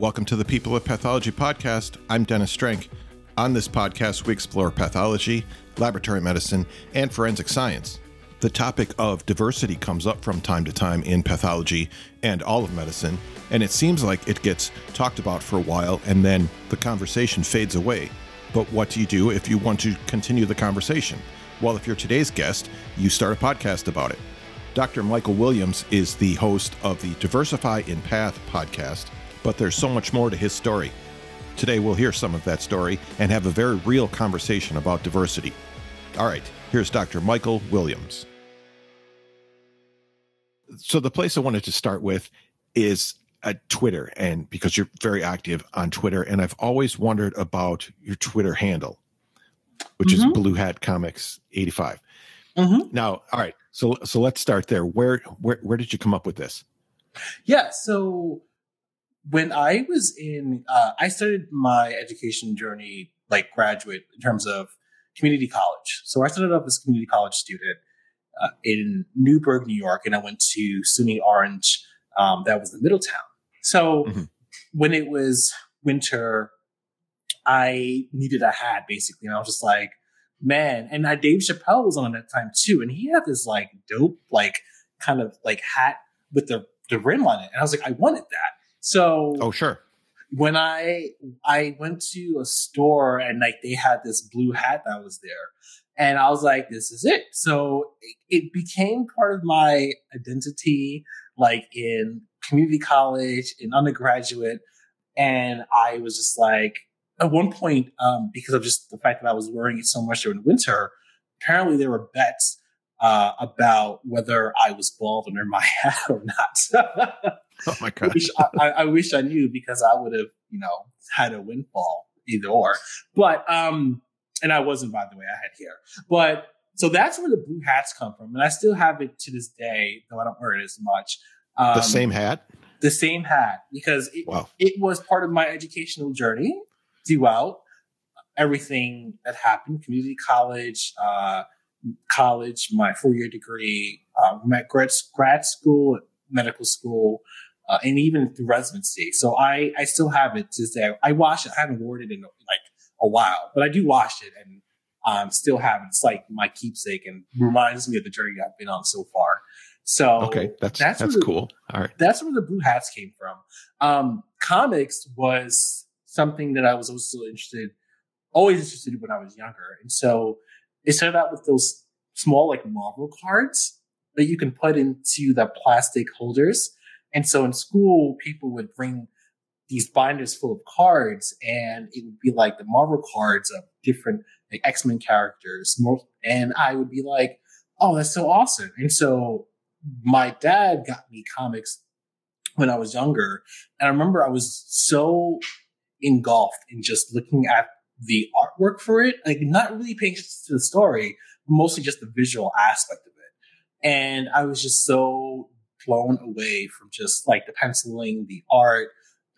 Welcome to the People of Pathology podcast. I'm Dennis Strank. On this podcast, we explore pathology, laboratory medicine, and forensic science. The topic of diversity comes up from time to time in pathology and all of medicine, and it seems like it gets talked about for a while and then the conversation fades away. But what do you do if you want to continue the conversation? Well, if you're today's guest, you start a podcast about it. Dr. Michael Williams is the host of the Diversify in Path podcast, but there's so much more to his story. Today, we'll hear some of that story and have a very real conversation about diversity. All right, here's Dr. Michael Williams. So, the place I wanted to start with is at Twitter, and because you're very active on Twitter, and I've always wondered about your Twitter handle, which mm-hmm. is Blue Hat Comics 85. Mm-hmm. Now, all right, so so let's start there. Where where where did you come up with this? Yeah, so when I was in, uh, I started my education journey like graduate in terms of community college. So I started off as a community college student uh, in Newburgh, New York, and I went to SUNY Orange. Um, that was in Middletown. So mm-hmm. when it was winter, I needed a hat basically, and I was just like, man. And uh, Dave Chappelle was on at that time too, and he had this like dope, like kind of like hat with the the rim on it, and I was like, I wanted that. So, oh sure. When I I went to a store and like they had this blue hat that was there, and I was like, this is it. So it, it became part of my identity, like in community college, in undergraduate, and I was just like, at one point, um, because of just the fact that I was wearing it so much during winter, apparently there were bets uh, about whether I was bald under my hat or not. oh my god! I, I, wish I knew because I would have, you know, had a windfall either or. But um, and I wasn't, by the way. I had hair, but so that's where the blue hats come from, and I still have it to this day, though I don't wear it as much. Um, the same hat. The same hat because it, wow. it was part of my educational journey throughout everything that happened, community college, uh, college, my four year degree, uh, grad, grad school, medical school, uh, and even through residency. So I, I still have it to say I wash it. I haven't worn it in like a while, but I do wash it and um, still have it. It's like my keepsake and reminds me of the journey I've been on so far. So okay, that's that's, that's the, cool. All right, that's where the blue hats came from. Um, comics was something that I was also interested, always interested in when I was younger. And so it started out with those small, like Marvel cards that you can put into the plastic holders. And so in school, people would bring these binders full of cards and it would be like the Marvel cards of different like X-Men characters. And I would be like, Oh, that's so awesome. And so my dad got me comics when I was younger. And I remember I was so engulfed in just looking at the artwork for it, like not really paying attention to the story, mostly just the visual aspect of it. And I was just so blown away from just like the penciling, the art,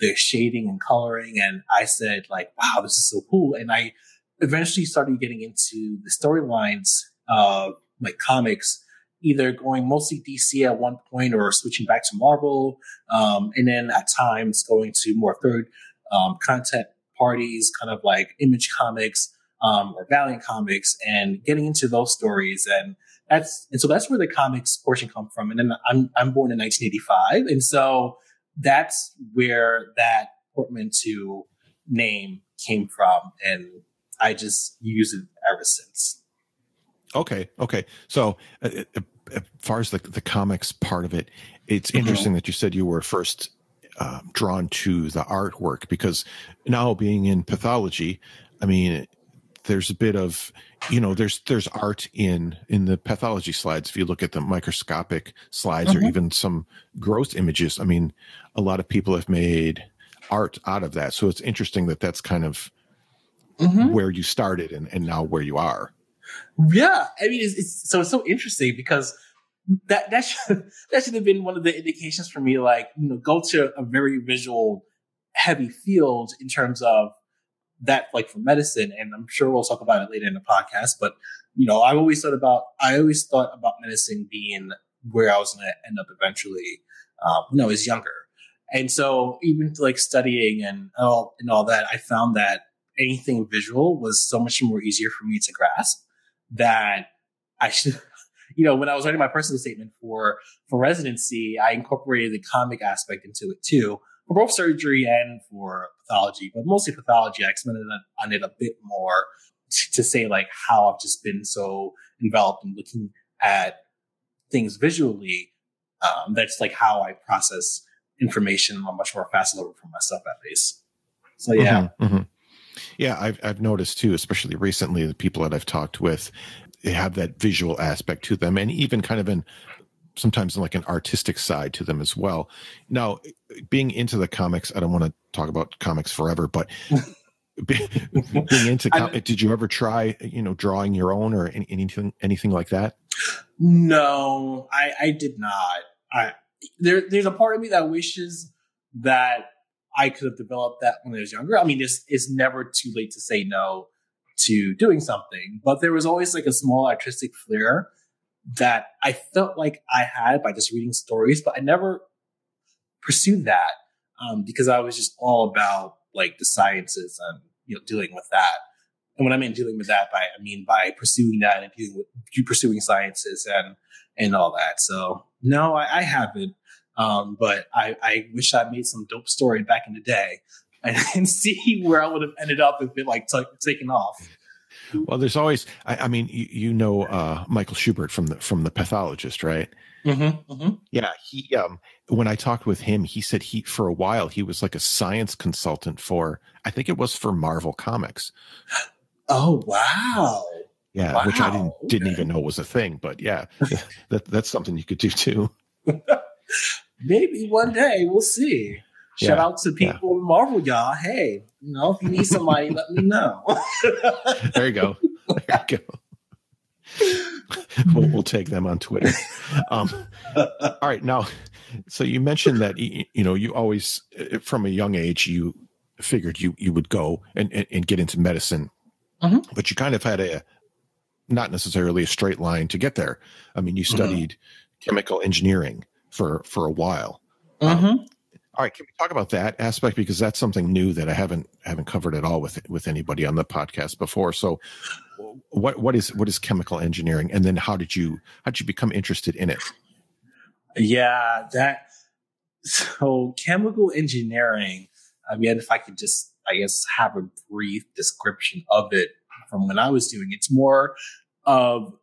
the shading and coloring. And I said like, wow, this is so cool. And I eventually started getting into the storylines of like comics, either going mostly DC at one point or switching back to Marvel. Um, and then at times going to more third um, content parties, kind of like Image Comics um, or Valiant Comics, and getting into those stories. And that's and so that's where the comics portion come from. And then I'm I'm born in 1985, and so that's where that portmanteau name came from, and I just use it ever since. Okay, okay. So uh, uh as far as the the comics part of it, it's mm-hmm. interesting that you said you were first uh, drawn to the artwork because now being in pathology, I mean, there's a bit of you know there's there's art in in the pathology slides if you look at the microscopic slides mm-hmm. or even some gross images i mean a lot of people have made art out of that so it's interesting that that's kind of mm-hmm. where you started and, and now where you are yeah i mean it's, it's so it's so interesting because that that should that should have been one of the indications for me. Like you know, go to a very visual heavy field in terms of that, like for medicine. And I'm sure we'll talk about it later in the podcast. But you know, I've always thought about I always thought about medicine being where I was going to end up eventually um, when I was younger. And so even like studying and all and all that, I found that anything visual was so much more easier for me to grasp that I should you know, when I was writing my personal statement for for residency, I incorporated the comic aspect into it too, for both surgery and for pathology, but mostly pathology. I expanded on it a bit more to, to say like how I've just been so enveloped in looking at things visually. Um, that's like how I process information on a much more fast level for myself, at least. So yeah. Mm-hmm, mm-hmm. Yeah, I've I've noticed too, especially recently, the people that I've talked with, they have that visual aspect to them, and even kind of an sometimes like an artistic side to them as well. Now, being into the comics, I don't want to talk about comics forever, but being into com- did you ever try you know drawing your own or anything anything like that? No, I I did not. I there there's a part of me that wishes that I could have developed that when I was younger. I mean, it's it's never too late to say no to doing something, but there was always like a small artistic flair that I felt like I had by just reading stories, but I never pursued that um, because I was just all about like the sciences and you know dealing with that. And when I mean dealing with that, by I mean by pursuing that and dealing with pursuing sciences and and all that. So no, I, I haven't. Um, but I, I wish I made some dope story back in the day and, and see where I would have ended up if it like t- taken off. Well, there's always, I, I mean, you, you know, uh, Michael Schubert from the, from the pathologist, right? Mm-hmm, mm-hmm. Yeah. He, um, when I talked with him, he said he, for a while, he was like a science consultant for, I think it was for Marvel Comics. Oh, wow. Yeah, wow. which I didn't didn't even know was a thing, but yeah, that that's something you could do too. Maybe one day we'll see. Shout yeah, out to people yeah. Marvel, y'all. Hey, you know, if you need somebody, let me know. there you go. There you go. we'll, we'll, take them on Twitter. Um, all right, now, so you mentioned that you, know you always, uh, from a young age, you figured you you would go and and, and get into medicine, mm-hmm. but you kind of had a not necessarily a straight line to get there. I mean, you mm-hmm. studied mm-hmm. chemical engineering for for a while. Mm-hmm. Um, all right, can we talk about that aspect because that's something new that I haven't haven't covered at all with with anybody on the podcast before. So, what what is what is chemical engineering, and then how did you how did you become interested in it? Yeah, that so chemical engineering. I mean, if I could just, I guess, have a brief description of it from when I was doing. It's more of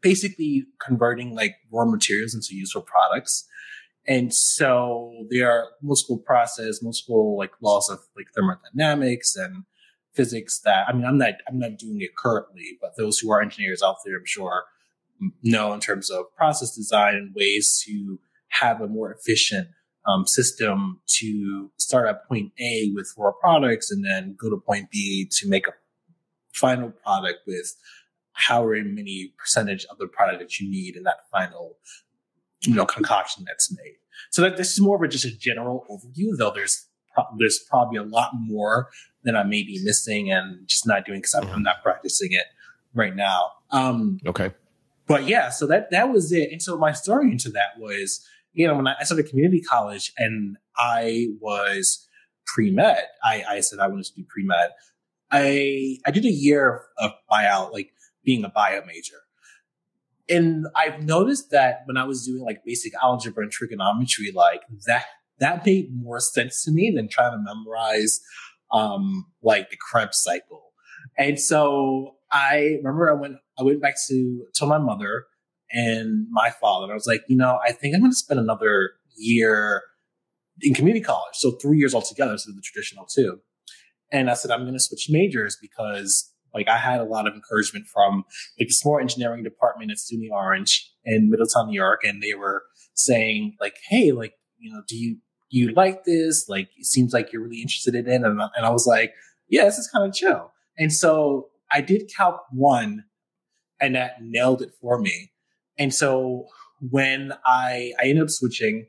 basically converting like raw materials into useful products. And so there are multiple process, multiple like laws of like thermodynamics and physics that I mean I'm not I'm not doing it currently, but those who are engineers out there I'm sure know in terms of process design and ways to have a more efficient um, system to start at point A with raw products and then go to point B to make a final product with however many percentage of the product that you need in that final, you know, concoction that's made. So that this is more of a, just a general overview, though there's pro- there's probably a lot more that I may be missing and just not doing because I'm, mm-hmm. not practicing it right now. Um, okay. But yeah, so that that was it. And so my story into that was, you know, when I, I started community college and I was pre med, I, I said I wanted to do pre med. I I did a year of bio, like being a bio major. And I've noticed that when I was doing like basic algebra and trigonometry, like that that made more sense to me than trying to memorize um like the Krebs cycle. And so I remember I went I went back to tell my mother and my father. and I was like, you know, I think I'm to spend another year in community college, so three years altogether, so the traditional two. And I said, I'm to switch majors because like I had a lot of encouragement from like the small engineering department at SUNY Orange in Middletown, New York. And they were saying like, Hey, like, you know, do you, you like this? Like, it seems like you're really interested in it. And, and I was like, yeah, this is kind of chill. And so I did Calc one and that nailed it for me. And so when I, I ended up switching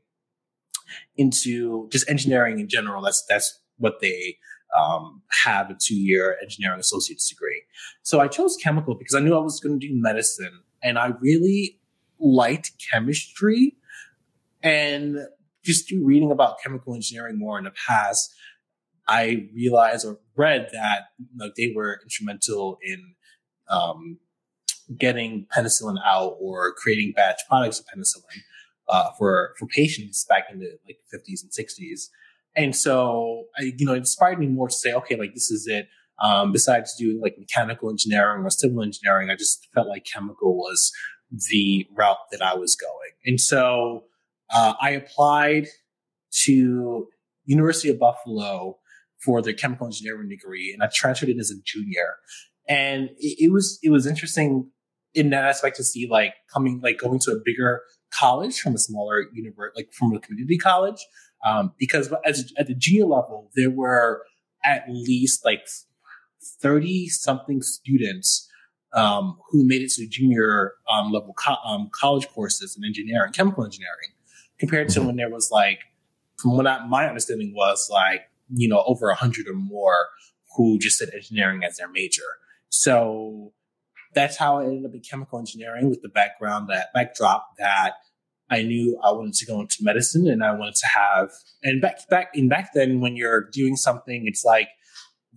into just engineering in general, that's, that's what they um, have a two year engineering associate's degree. So I chose chemical because I knew I was going to do medicine and I really liked chemistry. And just through reading about chemical engineering more in the past, I realized or read that they were instrumental in um, getting penicillin out or creating batch products of penicillin uh, for for patients back in the like 50s and 60s. And so, I, you know, it inspired me more to say, okay, like this is it. Um, besides doing like mechanical engineering or civil engineering, I just felt like chemical was the route that I was going. And so uh, I applied to University of Buffalo for the chemical engineering degree, and I transferred in as a junior. And it, it was it was interesting in that aspect to see like coming like going to a bigger college from a smaller university, like from a community college, um, because as at the junior level there were at least like thirty something students um, who made it to junior um, level co- um, college courses in engineering, chemical engineering, compared to mm-hmm. when there was like, from what I, my understanding was like, you know, over a hundred or more who just said engineering as their major. So that's how I ended up in chemical engineering with the background that backdrop that I knew I wanted to go into medicine and I wanted to have, and back, back, in back then when you're doing something, it's like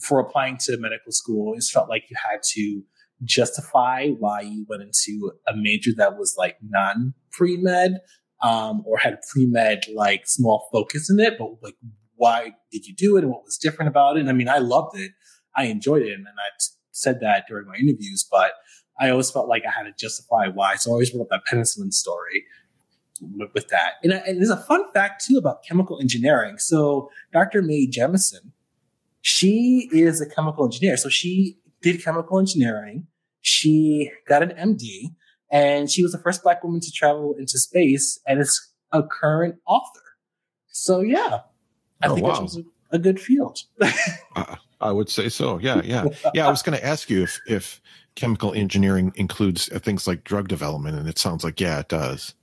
for applying to medical school, it felt like you had to justify why you went into a major that was like non pre med um, or had pre med like small focus in it, but like why did you do it and what was different about it? And I mean, I loved it, I enjoyed it, and I said that during my interviews, but I always felt like I had to justify why. So I always brought up that penicillin story with, with that. And, and, there's a fun fact too about chemical engineering. So Dr. Mae Jemison, she is a chemical engineer. So she did chemical engineering she got an MD and she was the first black woman to travel into space and is a current author. So yeah, I oh, think wow. was a, a, good field. uh, I would say so. Yeah, yeah, yeah. I was going to ask you if if chemical engineering includes uh, things like drug development, and it sounds like yeah, it does.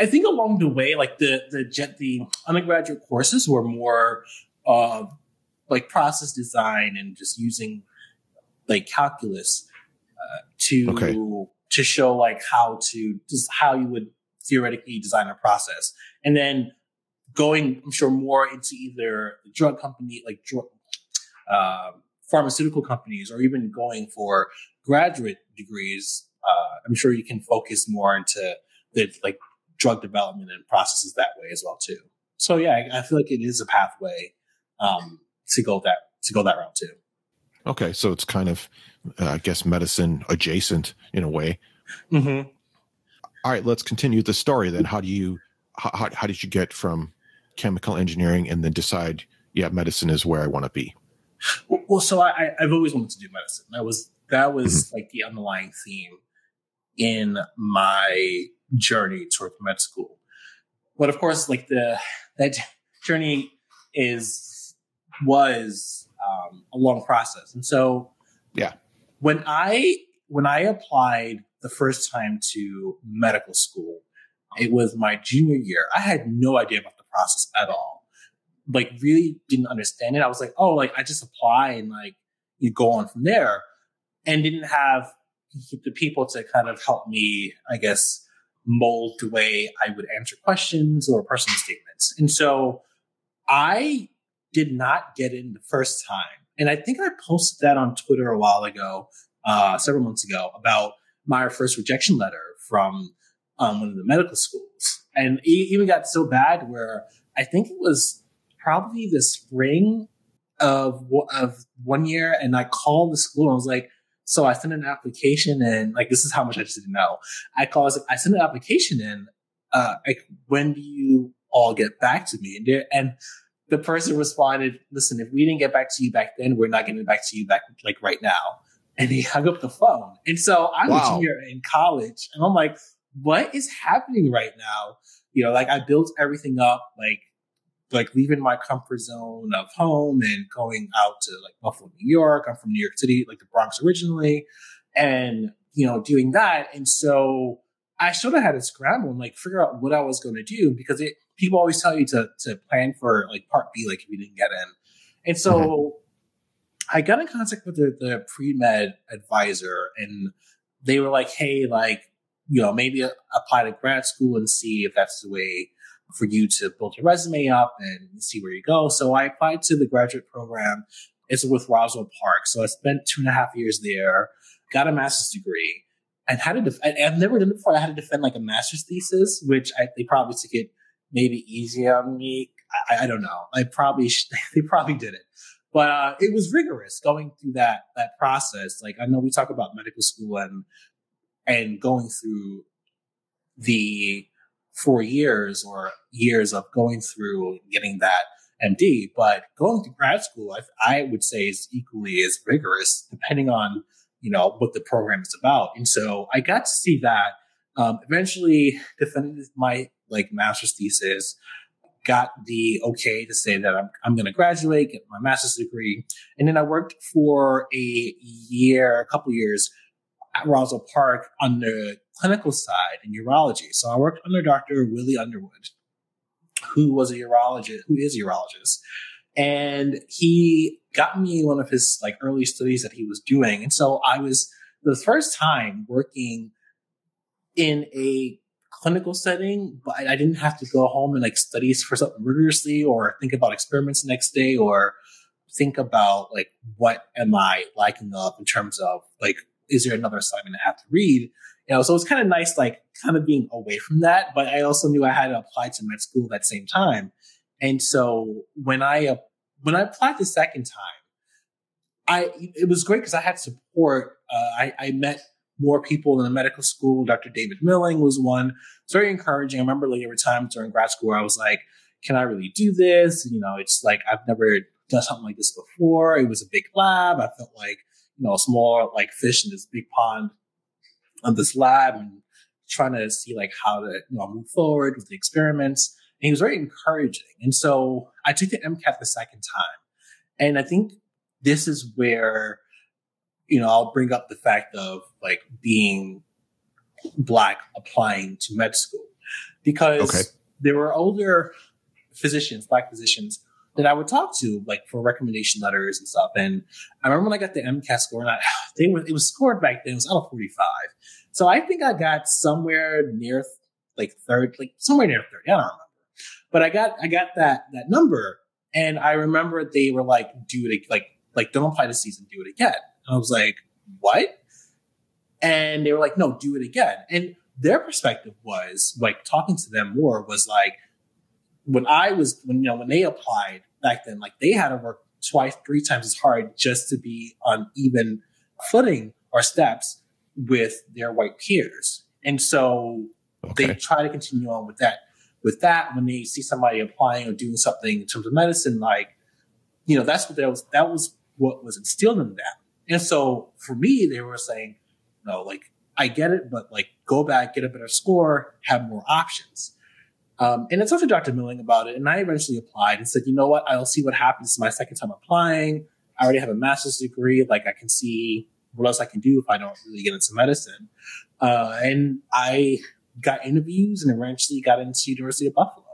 I think along the way, like the the the undergraduate courses were more uh, like process design and just using like calculus to okay. to show like how to just how you would theoretically design a process, and then going, I'm sure, more into either drug company like drug, uh, pharmaceutical companies, or even going for graduate degrees. Uh, I'm sure you can focus more into the like drug development and processes that way as well too. So yeah, I, I feel like it is a pathway um, to go that to go that route too. Okay, so it's kind of, uh, I guess, medicine adjacent in a way. Mm-hmm. All right, let's continue the story then. How do you, how, how did you get from chemical engineering and then decide, yeah, medicine is where I want to be? Well, so I, I've always wanted to do medicine. That was that was mm-hmm. like the underlying theme in my journey toward med school. But of course, like the that journey is was um, a long process. And so, yeah, when I when I applied the first time to medical school, it was my junior year. I had no idea about the process at all. Like, really didn't understand it. I was like, oh, like I just apply and like you go on from there, and didn't have the people to kind of help me, I guess, mold the way I would answer questions or personal statements. And so I did not get in the first time. And I think I posted that on Twitter a while ago, uh, several months ago, about my first rejection letter from um, one of the medical schools. And it even got so bad where I think it was probably the spring of of one year, and I called the school and I was like, "So I sent an application in. Like, this is how much I just didn't know. I called. I, like, I sent an application in. Uh, like, when do you all get back to me?" And, and the person responded, listen, if we didn't get back to you back then, we're not getting back to you back like right now. And he hung up the phone. And so I'm wow. a junior in college and I'm like, what is happening right now? You know, like I built everything up, like, like leaving my comfort zone of home and going out to like Buffalo, New York. I'm from New York City, like the Bronx originally, and, you know, doing that. And so I sort of had to scramble and like figure out what I was going to do because it, people always tell you to to plan for like part B, like if you didn't get in. And so mm-hmm. I got in contact with the, the pre med advisor, and they were like, "Hey, like you know, maybe apply to grad school and see if that's the way for you to build your resume up and see where you go. So I applied to the graduate program. It's with Roswell Park. So I spent two and a half years there, got a master's degree, and had to. Def- I've never done it before. I had to defend like a master's thesis, which I, they probably took it maybe easy on me. I, I don't know. I probably sh- they probably did it, but uh, it was rigorous going through that that process. Like I know we talk about medical school and and going through the four years or years of going through getting that MD, but going to grad school, I, I would say is equally as rigorous, depending on you know what the program is about. And so I got to see that. Um, eventually, defended my like master's thesis, got the okay to say that I'm I'm going to graduate, get my master's degree, and then I worked for a year, a couple years at Roswell Park on the clinical side in urology. So I worked under Dr. Willie Underwood, who was a urologist, who is a urologist. And he got me one of his like early studies that he was doing. And so I was the first time working in a clinical setting, but I didn't have to go home and like study for something rigorously or think about experiments the next day or think about like what am I liking up in terms of like is there another assignment I have to read? You know, so it's kind of nice, like kind of being away from that. But I also knew I had to apply to med school at that same time. And so when I, uh, when I applied the second time, I, it was great because I had support. Uh, I, I met more people in the medical school. Dr. David Milling was one. It's very encouraging. I remember like every time during grad school, I was like, can I really do this? You know, it's like, I've never done something like this before. It was a big lab. I felt like you know, small like fish in this big pond on this lab and trying to see like how to, you know, move forward with the experiments. And he was very encouraging. And so I took the MCAT the second time. And I think this is where, you know, I'll bring up the fact of like being black applying to med school because okay. there were older physicians, black physicians that I would talk to, like for recommendation letters and stuff. And I remember when I got the MCAT score, and I, they were, it was scored back then, it was out of 45. So I think I got somewhere near like third, like somewhere near 30. I don't remember. But I got, I got that, that number. And I remember they were like, do it, like, like don't apply this season, do it again. And I was like, what? And they were like, no, do it again. And their perspective was like talking to them more was like, when I was when you know when they applied back then, like they had to work twice, three times as hard just to be on even footing or steps with their white peers. And so okay. they try to continue on with that. With that, when they see somebody applying or doing something in terms of medicine, like, you know, that's what that was, that was what was instilled in them. And so for me, they were saying, no, like, I get it, but like, go back, get a better score, have more options. Um, and I talked to Dr. Milling about it, and I eventually applied and said, you know what, I'll see what happens. It's my second time applying. I already have a master's degree. Like I can see what else I can do if I don't really get into medicine. Uh, and I got interviews and eventually got into University of Buffalo.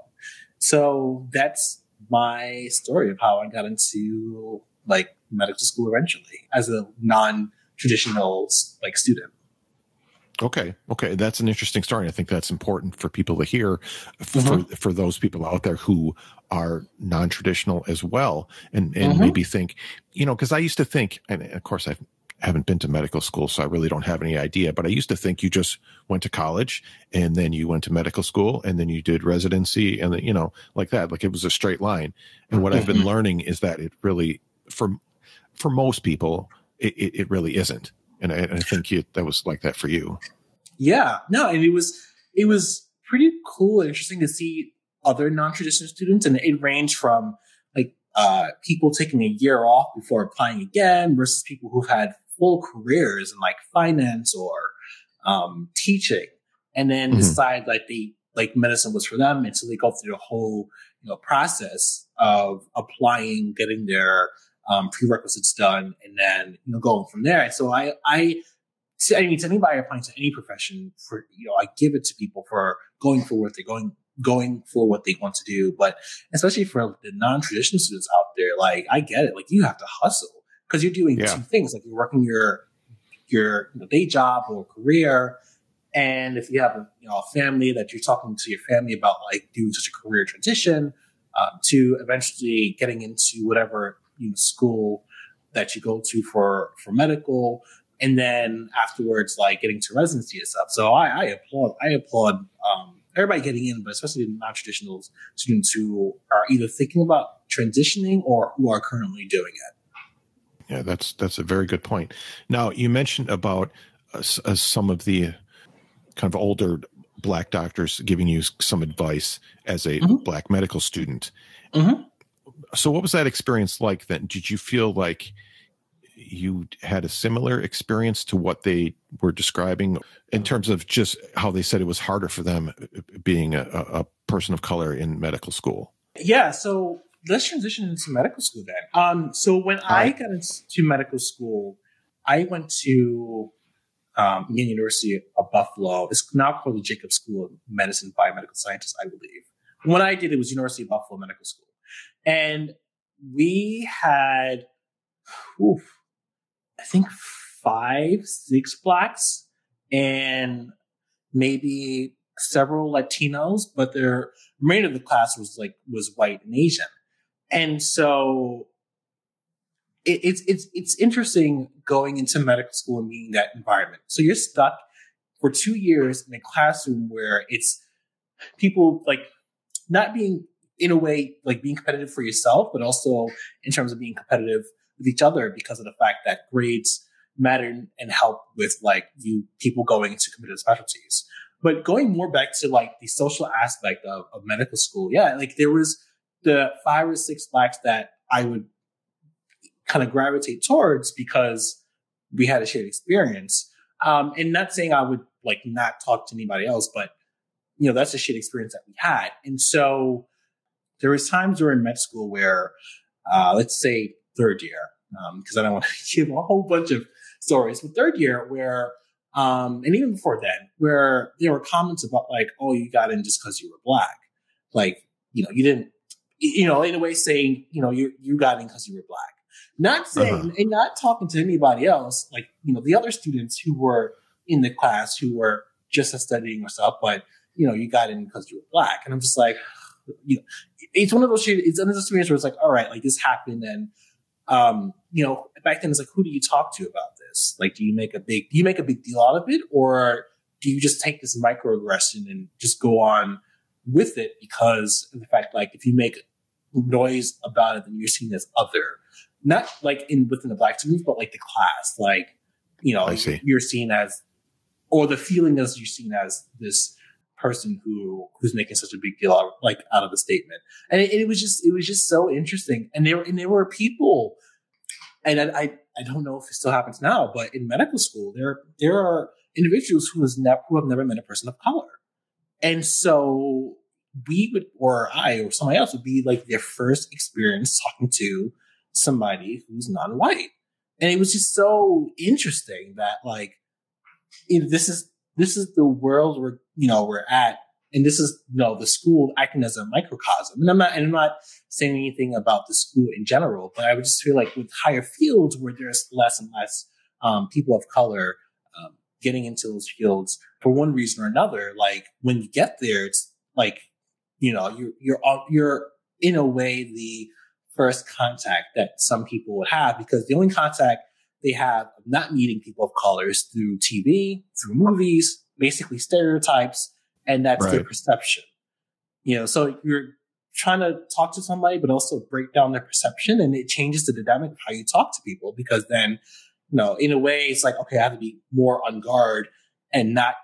So that's my story of how I got into like medical school eventually as a non-traditional like student. Okay. Okay. That's an interesting story. I think that's important for people to hear for, mm-hmm. for those people out there who are non-traditional as well. And, and mm-hmm. maybe think, you know, cause I used to think, and of course I haven't been to medical school, so I really don't have any idea, but I used to think you just went to college and then you went to medical school and then you did residency and then, you know, like that, like it was a straight line. And what mm-hmm. I've been mm-hmm. learning is that it really, for, for most people, it, it, it really isn't and I, I think you, that was like that for you. Yeah, no, and it was it was pretty cool and interesting to see other non-traditional students, and it ranged from like uh, people taking a year off before applying again versus people who've had full careers in like finance or um, teaching, and then mm-hmm. decide like they like medicine was for them, and so they go through the whole you know process of applying, getting their um, prerequisites done, and then you know going from there. And so I I I mean to anybody applying to any profession for you know I give it to people for going for what they're going going for what they want to do, but especially for the non-traditional students out there, like I get it, like you have to hustle because you're doing yeah. two things, like you're working your your day job or career, And if you have a, you know, a family that you're talking to your family about like doing such a career transition um, to eventually getting into whatever you know, school that you go to for for medical, and then afterwards like getting to residency and stuff. So I, I applaud I applaud um, everybody getting in, but especially the non-traditional students who are either thinking about transitioning or who are currently doing it. Yeah, that's that's a very good point. Now you mentioned about uh, uh, some of the kind of older black doctors giving you some advice as a mm-hmm. black medical student. Mm-hmm. So, what was that experience like then? Did you feel like you had a similar experience to what they were describing in terms of just how they said it was harder for them uh, being a, a person of color in medical school? Yeah. So, let's transition into medical school then. Um, so, when I got into medical school, I went to um, University of Buffalo. It's now called the Jacobs School of Medicine Biomedical Sciences, I believe. When I did, it was University of Buffalo Medical School. And we had, oof, I think five, six blacks and maybe several Latinos, but the remainder of the class was like, was white and Asian. And so it, it's it's it's interesting going into medical school and being that environment. So you're stuck for two years in a classroom where it's people like not being in a way like being competitive for yourself, but also in terms of being competitive with each other because of the fact that grades matter and help with like you people going into competitive specialties. But going more back to like the social aspect of, of medical school, yeah, like there was the five or six blacks that I would kind of gravitate towards because we had a shared experience. Um, and not saying I would like not talk to anybody else, but you know, that's a shared experience that we had. And so there was times during med school where, uh, let's say third year, because um, I don't want to give a whole bunch of stories, but third year where, um, and even before then, where there were comments about like, oh, you got in just because you were black. Like, you know, you didn't, you know, in a way saying, you know, you, you got in because you were black. Not saying uh-huh. and not talking to anybody else, like, you know, the other students who were in the class who were just studying or stuff, but, you know, you got in because you were black. And I'm just like, you know, it's one of those, it's one of those situations where it's like, all right, like this happened. And, um, you know, back then it's like, who do you talk to about this? Like, do you make a big, do you make a big deal out of it? Or do you just take this microaggression and just go on with it because of the fact, like, if you make noise about it, then you're seen as other not like in within the black students, but like the class. Like, you know, you're seen as, or the feeling is you're seen as this person who who's making such a big deal out, like out of the statement. And it, it, was just it was just so interesting. And there and there were people, and I, I I don't know if it still happens now, but in medical school there there are individuals who has never who have never met a person of color, and so we would or I or somebody else would be like their first experience talking to somebody who's non-white. And it was just so interesting that like this is this is the world we're you know we're at and this is you know the school acting as a microcosm. And i'm not and i'm not saying anything about the school in general but i would just feel like with higher fields where there's less and less um, people of color um, getting into those fields for one reason or another like when you get there it's like you know you're you're you're in a way the first contact that some people would have because the only contact they have of not meeting people of colors through TV, through movies, basically stereotypes, and that's right. their perception. You know, so you're trying to talk to somebody, but also break down their perception, and it changes the dynamic of how you talk to people because then, you know, in a way, it's like, okay, I have to be more on guard and not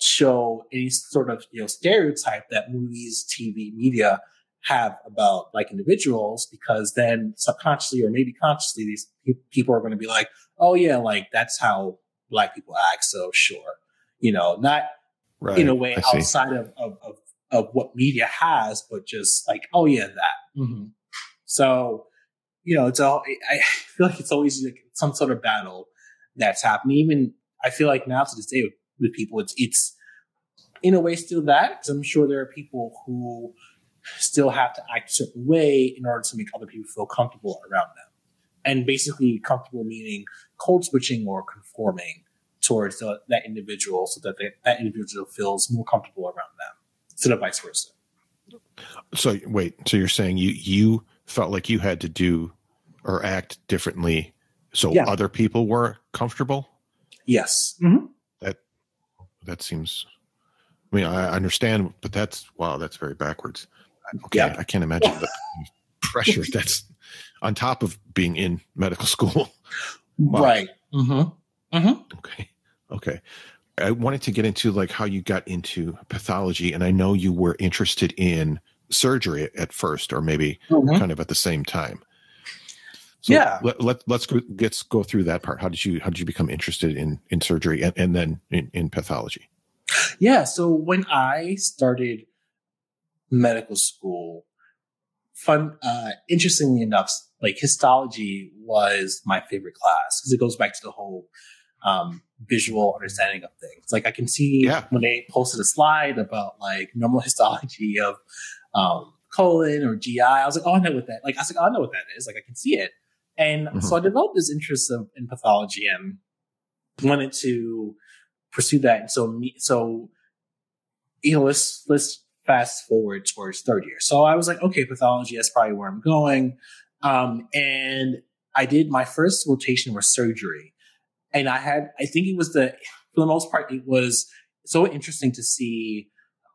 show any sort of, you know, stereotype that movies, TV, media have about like individuals because then subconsciously or maybe consciously these people are going to be like oh yeah like that's how black people act so sure you know not right. in a way outside of, of, of of what media has but just like oh yeah that mm-hmm. so you know it's all i feel like it's always like some sort of battle that's happening even i feel like now to this day with, with people it's it's in a way still that because i'm sure there are people who still have to act a certain way in order to make other people feel comfortable around them. And basically, comfortable meaning code switching or conforming towards the, that individual so that they, that individual feels more comfortable around them instead of vice versa. So wait, so you're saying you you felt like you had to do or act differently so Yeah. other people were comfortable? Yes. Mm-hmm. That that seems I mean, I understand, but that's wow, that's very backwards. Okay, Yeah. I can't imagine the pressure that's on top of being in medical school. Wow. Right. Mm-hmm. Okay. Okay. I wanted to get into like how you got into pathology and I know you were interested in surgery at first or maybe Mhm. kind of at the same time. So Yeah. Let, let, let's go, let's go through that part. How did you, how did you become interested in, in surgery and, and then in, in pathology? Yeah. So when I started medical school, fun, uh, interestingly enough, like histology was my favorite class because it goes back to the whole um, visual understanding of things. Like I can see Yeah. when they posted a slide about like normal histology of um, colon or GI. I was like, oh, I know what that. Like I was like, oh, I know what that is. Like I can see it. And Mhm. so I developed this interest of, in pathology and wanted to pursue that. And so me, so you know, let's let's fast forward towards third year. So I was like, okay, pathology, that's probably where I'm going. Um, and I did my first rotation was surgery. And I had, I think it was the, for the most part, it was so interesting to see,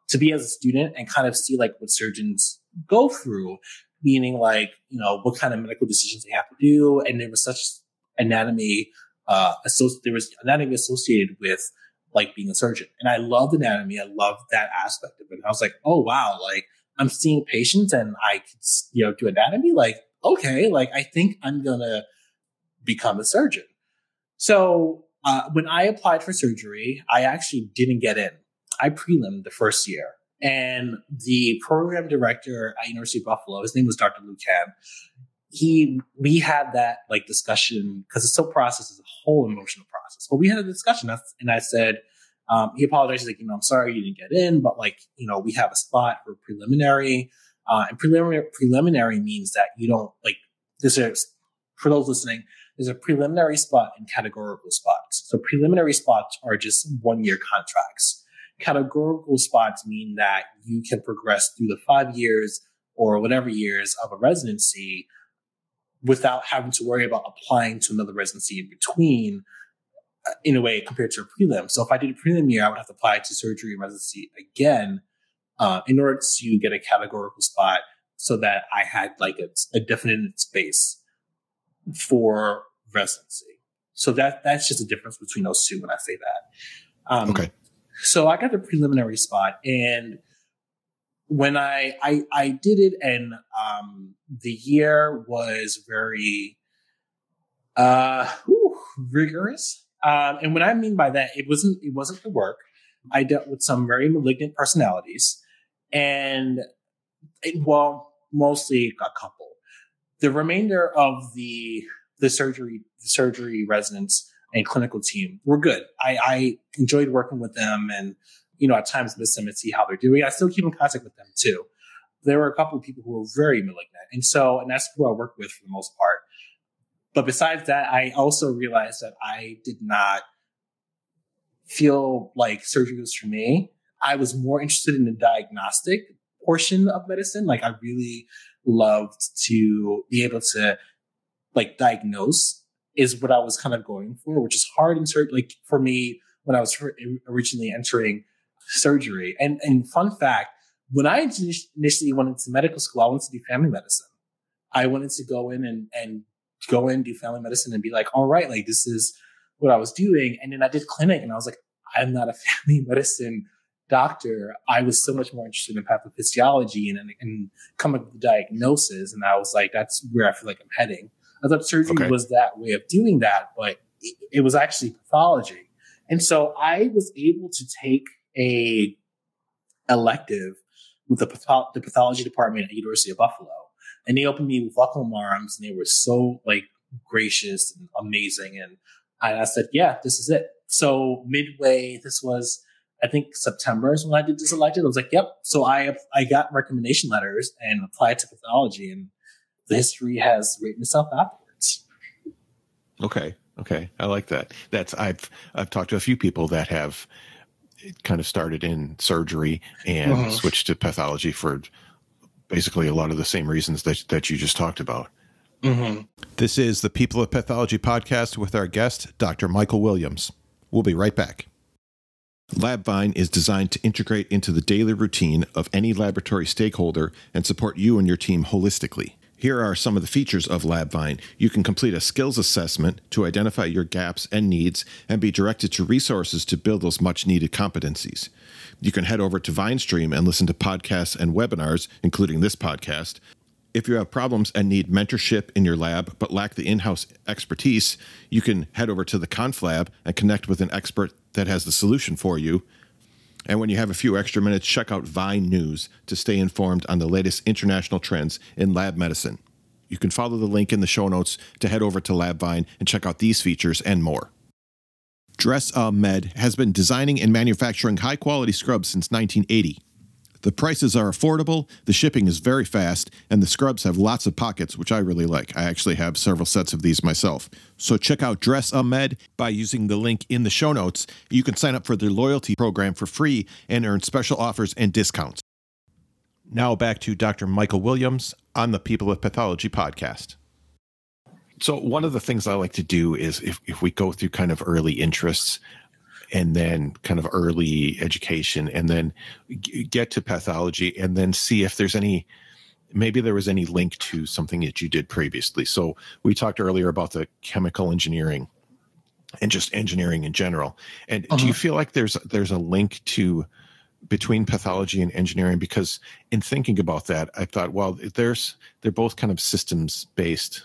to be as a student and kind of see like what surgeons go through, meaning like, you know, what kind of medical decisions they have to do. And there was such anatomy, uh, associ- there was anatomy associated with like being a surgeon. And I loved anatomy. I loved that aspect of it. And I was like, oh wow, like I'm seeing patients and I could, you know, do anatomy. Like, okay, like I think I'm gonna become a surgeon. So uh, when I applied for surgery, I actually didn't get in. I prelim the first year. And the program director at University of Buffalo, his name was Dr. Lukan. He, we had that like discussion because the SIL process is a whole emotional process. But we had a discussion and I said, um, he apologized. Like, you know, I'm sorry you didn't get in, but like, you know, we have a spot for preliminary. Uh, and preliminary, preliminary means that you don't like, this is, for those listening, there's a preliminary spot and categorical spots. So preliminary spots are just one year contracts. Categorical spots mean that you can progress through the five years or whatever years of a residency without having to worry about applying to another residency in between uh, in a way compared to a prelim. So if I did a prelim year, I would have to apply to surgery and residency again uh, in order to get a categorical spot so that I had like a, a definite space for residency. So that that's just a difference between those two when I say that. Um, Okay. So I got the preliminary spot, and when I I, I did it, and um, the year was very uh, whew, rigorous. Um, and what I mean by that, it wasn't it wasn't the work. I dealt with some very malignant personalities, and it, well, mostly a couple. The remainder of the the surgery the surgery residents and clinical team were good. I, I enjoyed working with them, and you know at times miss them and see how they're doing. I still keep in contact with them too. There were a couple of people who were very malignant, and so and that's who I worked with for the most part. But besides that, I also realized that I did not feel like surgery was for me. I was more interested in the diagnostic portion of medicine. Like I really loved to be able to like diagnose is what I was kind of going for, which is hard in surgery. Like for me, when I was originally entering surgery. And and fun fact, when I initially went into medical school, I wanted to do family medicine. I wanted to go in and and go in do family medicine and be like, all right, like this is what I was doing. And then I did clinic, and I was like, I'm not a family medicine doctor. I was so much more interested in pathophysiology and and, and coming up with the diagnosis. And I was like, that's where I feel like I'm heading. I thought surgery Okay. was that way of doing that, but it, it was actually pathology. And so I was able to take a elective with the, patho- the pathology department at University of Buffalo. And they opened me with welcome arms and they were so like gracious and amazing. And I, I said, yeah, this is it. So midway, this was, I think September is when I did this elective. I was like, yep. So I, I got recommendation letters and applied to pathology and the history has written itself afterwards. Okay. Okay, I like that. That's I've I've talked to a few people that have kind of started in surgery and Mhm. switched to pathology for basically a lot of the same reasons that that you just talked about. Mm-hmm. This is the People of Pathology podcast with our guest, Dr. Michael Williams. We'll be right back. LabVine is designed to integrate into the daily routine of any laboratory stakeholder and support you and your team holistically. Here are some of the features of LabVine. You can complete a skills assessment to identify your gaps and needs and be directed to resources to build those much needed competencies. You can head over to VineStream and listen to podcasts and webinars, including this podcast. If you have problems and need mentorship in your lab but lack the in house expertise, you can head over to the ConfLab and connect with an expert that has the solution for you. And when you have a few extra minutes, check out Vine News to stay informed on the latest international trends in lab medicine. You can follow the link in the show notes to head over to LabVine and check out these features and more. Dress A Med has been designing and manufacturing high quality scrubs since 1980. The prices are affordable, the shipping is very fast, and the scrubs have lots of pockets, which I really like. I actually have several sets of these myself. So check out Dress A Med by using the link in the show notes. You can sign up for their loyalty program for free and earn special offers and discounts. Now back to Dr. Michael Williams on the People of Pathology podcast. So one of the things I like to do is if, if we go through kind of early interests and then kind of early education and then g- get to pathology and then see if there's any maybe there was any link to something that you did previously. So we talked earlier about the chemical engineering and just engineering in general. And do you Uh-huh. feel like there's there's a link to between pathology and engineering because in thinking about that I thought well there's they're both kind of systems based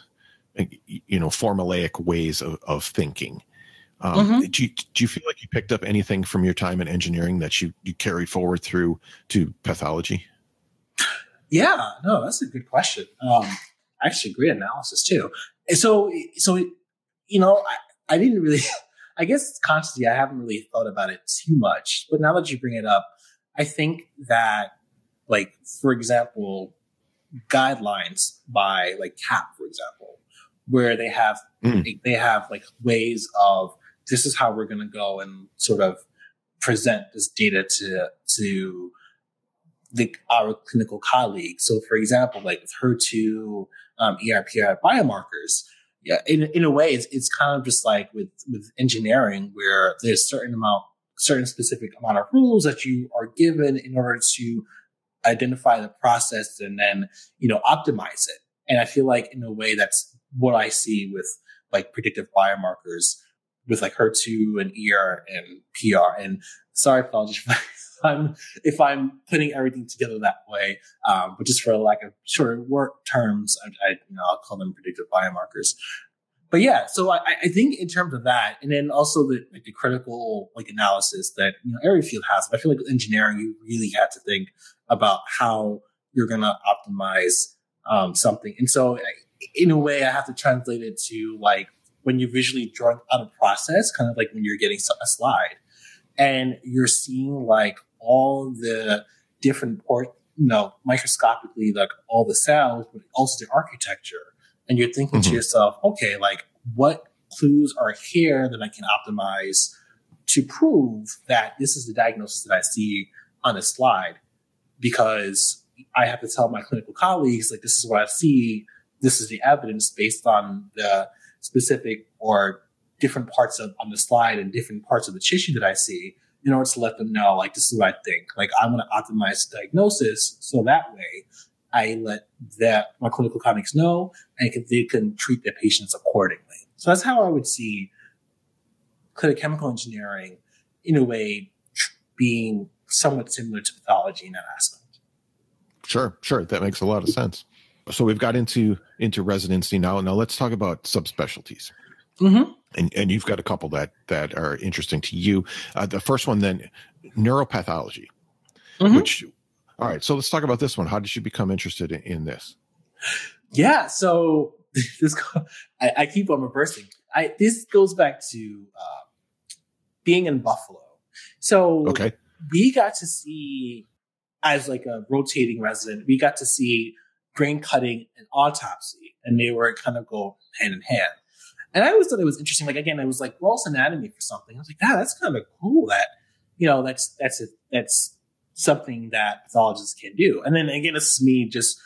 you know formulaic ways of, of thinking um, Mhm. do, you, do you feel like you picked up anything from your time in engineering that you, you carried forward through to pathology Yeah, no, that's a good question. Um, actually, great analysis too. So, so you know, I, I didn't really, I guess consciously, I haven't really thought about it too much. But now that you bring it up, I think that, like, for example, guidelines by like CAP, for example, where they have Mm. they have like ways of this is how we're going to go and sort of present this data to to the, our clinical colleagues. So, for example, like with HER2, um, ERPR biomarkers, yeah, in, in a way, it's, it's kind of just like with, with engineering where there's certain amount, certain specific amount of rules that you are given in order to identify the process and then, you know, optimize it. And I feel like in a way, that's what I see with like predictive biomarkers with like HER2 and ER and PR. And sorry, apologies if I'm if I'm putting everything together that way. Um, but just for lack of shorter work terms, I, I you know I'll call them predictive biomarkers. But yeah, so I, I think in terms of that, and then also the like the critical like analysis that you know every field has. But I feel like with engineering, you really have to think about how you're going to optimize um, something. And so, in a way, I have to translate it to like when you're visually drawing out a process, kind of like when you're getting a slide, and you're seeing like all the different port, you know, microscopically, like all the cells, but also the architecture. And you're thinking to Mhm. yourself, okay, like what clues are here that I can optimize to prove that this is the diagnosis that I see on a slide? Because I have to tell my clinical colleagues, like, this is what I see. This is the evidence based on the specific or different parts of on the slide and different parts of the tissue that I see in order to let them know, like, this is what I think. Like, I want to optimize the diagnosis so that way I let that my clinical colleagues know and can, they can treat their patients accordingly. So that's how I would see clinical chemical engineering in a way being somewhat similar to pathology in that aspect. Sure, sure. That makes a lot of sense. So we've got into into residency now. Now let's talk about subspecialties. Mm-hmm. And and you've got a couple that that are interesting to you. Uh, the first one, then, neuropathology. Mhm. Which, all right. So let's talk about this one. How did you become interested in, in this? Yeah. So this, I, I keep on reversing. I, this goes back to uh, being in Buffalo. So Okay. we got to see, as like a rotating resident, we got to see brain cutting and autopsy, and they were kind of go hand in hand. And I always thought it was interesting. Like again, it was like gross anatomy for something. I was like, ah, that's kind of cool. That you know, that's that's a, that's something that pathologists can do. And then again, this is me just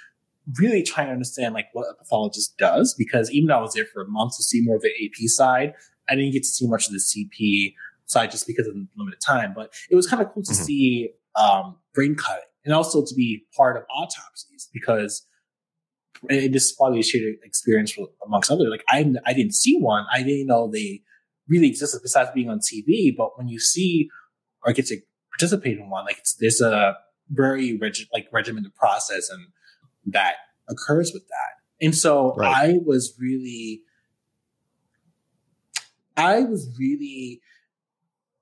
really trying to understand like what a pathologist does because even though I was there for months to see more of the AP side, I didn't get to see much of the CP side just because of the limited time. But it was kind of cool to mm-hmm. see um, brain cutting and also to be part of autopsies because and this is probably a shared experience amongst others. Like I, I didn't see one. I didn't know they really existed besides being on TV. But when you see or get to participate in one, like it's, there's a very reg- like regimented process and that occurs with that. And so right. I was really, I was really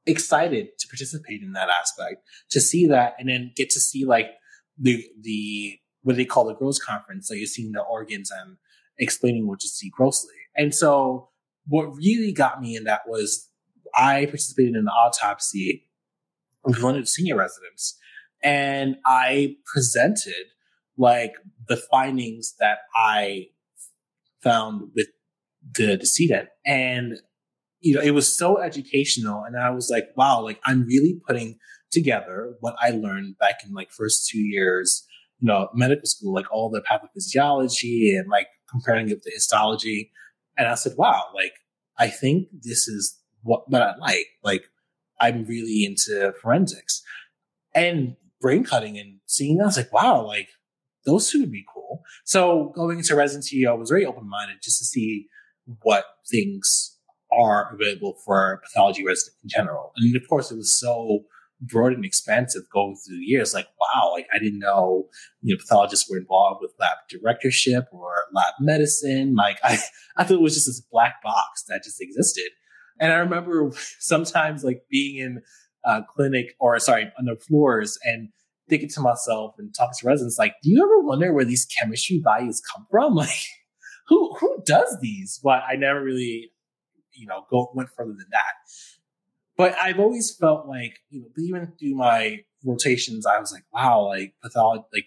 excited to participate in that aspect, to see that, and then get to see like the the what they call the gross conference. So you're seeing the organs and explaining what you see grossly. And so what really got me in that was I participated in an autopsy with one of the senior residents, and I presented like the findings that I found with the decedent. And, you know, it was so educational. And I was like, wow, like I'm really putting together what I learned back in like first two years, you know, medical school, like all the pathophysiology and like comparing it to histology. And I said, wow, like I think this is what, what I like. Like I'm really into forensics and brain cutting and seeing that. I was like, wow, like those two would be cool. So going into residency, I was very open minded just to see what things are available for pathology resident in general. And of course, it was so broad and expansive going through the years. Like, wow, like I didn't know, you know, pathologists were involved with lab directorship or lab medicine. Like I, I thought it was just this black box that just existed. And I remember sometimes like being in a clinic or sorry, on the floors and thinking to myself and talking to residents, like, do you ever wonder where these chemistry values come from? Like, who who does these? But I never really, you know, go went further than that. But I've always felt like, you know, even through my rotations, I was like, wow, like pathology, like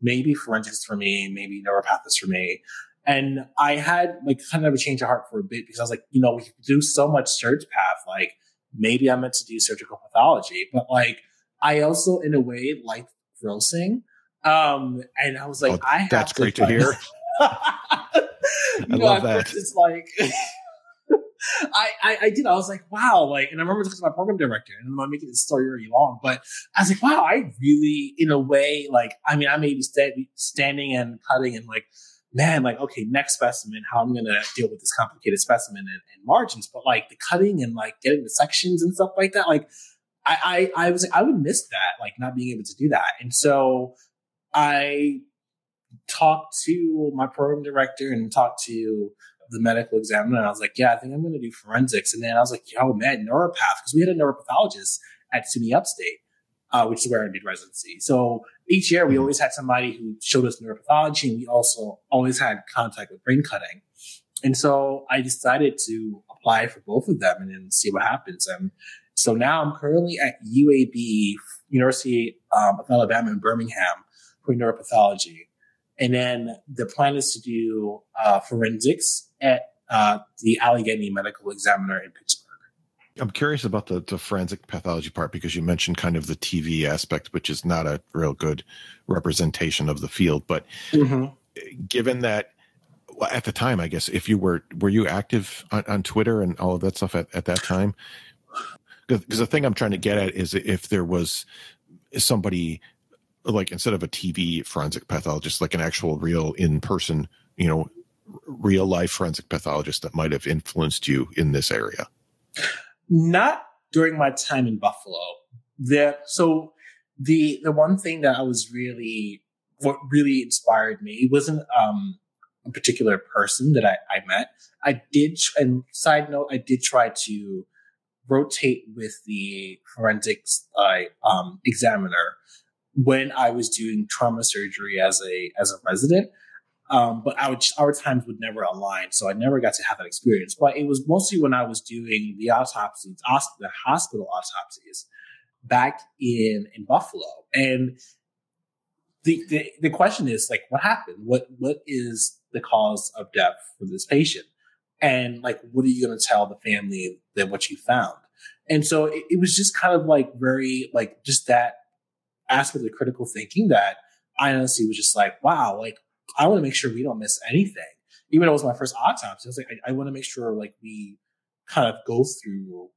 maybe forensics for me, maybe neuropathist for me. And I had like kind of a change of heart for a bit because I was like, you know, we do so much surg path, like maybe I'm meant to do surgical pathology, but like I also, in a way, like grossing. Um, and I was like, oh, I that's great to, to hear. I love that. It's like, I, I, I, did. I was like, wow. Like, and I remember talking to my program director, and I'm not making this story really long, but I was like, wow, I really, in a way, like, I mean, I may be st- standing and cutting and like, man, like, okay, next specimen, how I'm going to deal with this complicated specimen and, and margins, but like the cutting and like getting the sections and stuff like that, like, I, I, I was like, I would miss that, like not being able to do that. And so I talked to my program director and talked to the medical examiner. And I was like, yeah, I think I'm going to do forensics. And then I was like, yo, man, neuropath, because we had a neuropathologist at SUNY Upstate, uh, which is where I did residency. So each year we always had somebody who showed us neuropathology and we also always had contact with brain cutting. And so I decided to apply for both of them and then see what happens. And so now I'm currently at UAB, University um, of Alabama in Birmingham for neuropathology. And then the plan is to do uh, forensics at uh, the Allegheny Medical Examiner in Pittsburgh. I'm curious about the, the forensic pathology part because you mentioned kind of the TV aspect, which is not a real good representation of the field. But mm-hmm. given that well, at the time, I guess if you were were you active on, on Twitter and all of that stuff at, at that time? because the thing I'm trying to get at is if there was somebody like instead of a TV forensic pathologist, like an actual real in person, you know, real life forensic pathologist that might have influenced you in this area. Not during my time in Buffalo. There, so the the one thing that I was really what really inspired me wasn't um, a particular person that I, I met. I did, and side note, I did try to rotate with the forensics uh, um, examiner when I was doing trauma surgery as a as a resident. Um, but our, our times would never align, so I never got to have that experience. But it was mostly when I was doing the autopsies, the hospital autopsies, back in in Buffalo, and the, the the question is like, what happened? What what is the cause of death for this patient? And like, what are you going to tell the family that what you found? And so it, it was just kind of like very, like, just that aspect of critical thinking that I honestly was just like, wow, like, I want to make sure we don't miss anything. Even though it was my first autopsy, I was like, I, I want to make sure like we kind of go through,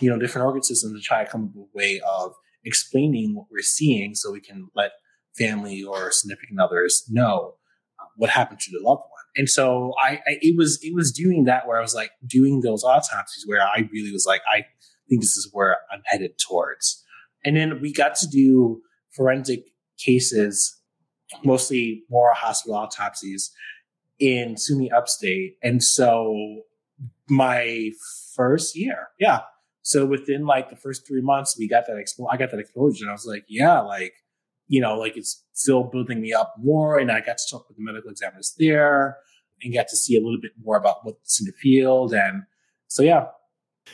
you know, different organ systems and try to come up with a way of explaining what we're seeing so we can let family or significant others know uh, what happened to the loved one. And so I, I, it was it was doing that where I was like doing those autopsies where I really was like I think this is where I'm headed towards. And then we got to do forensic cases, mostly more hospital autopsies in SUNY Upstate. And so my first year, yeah. So within like the first three months, we got that expo- I got that exposure. And I was like, yeah, like you know, like it's still building me up more. And I got to talk with the medical examiners there and got to see a little bit more about what's in the field. And so, yeah.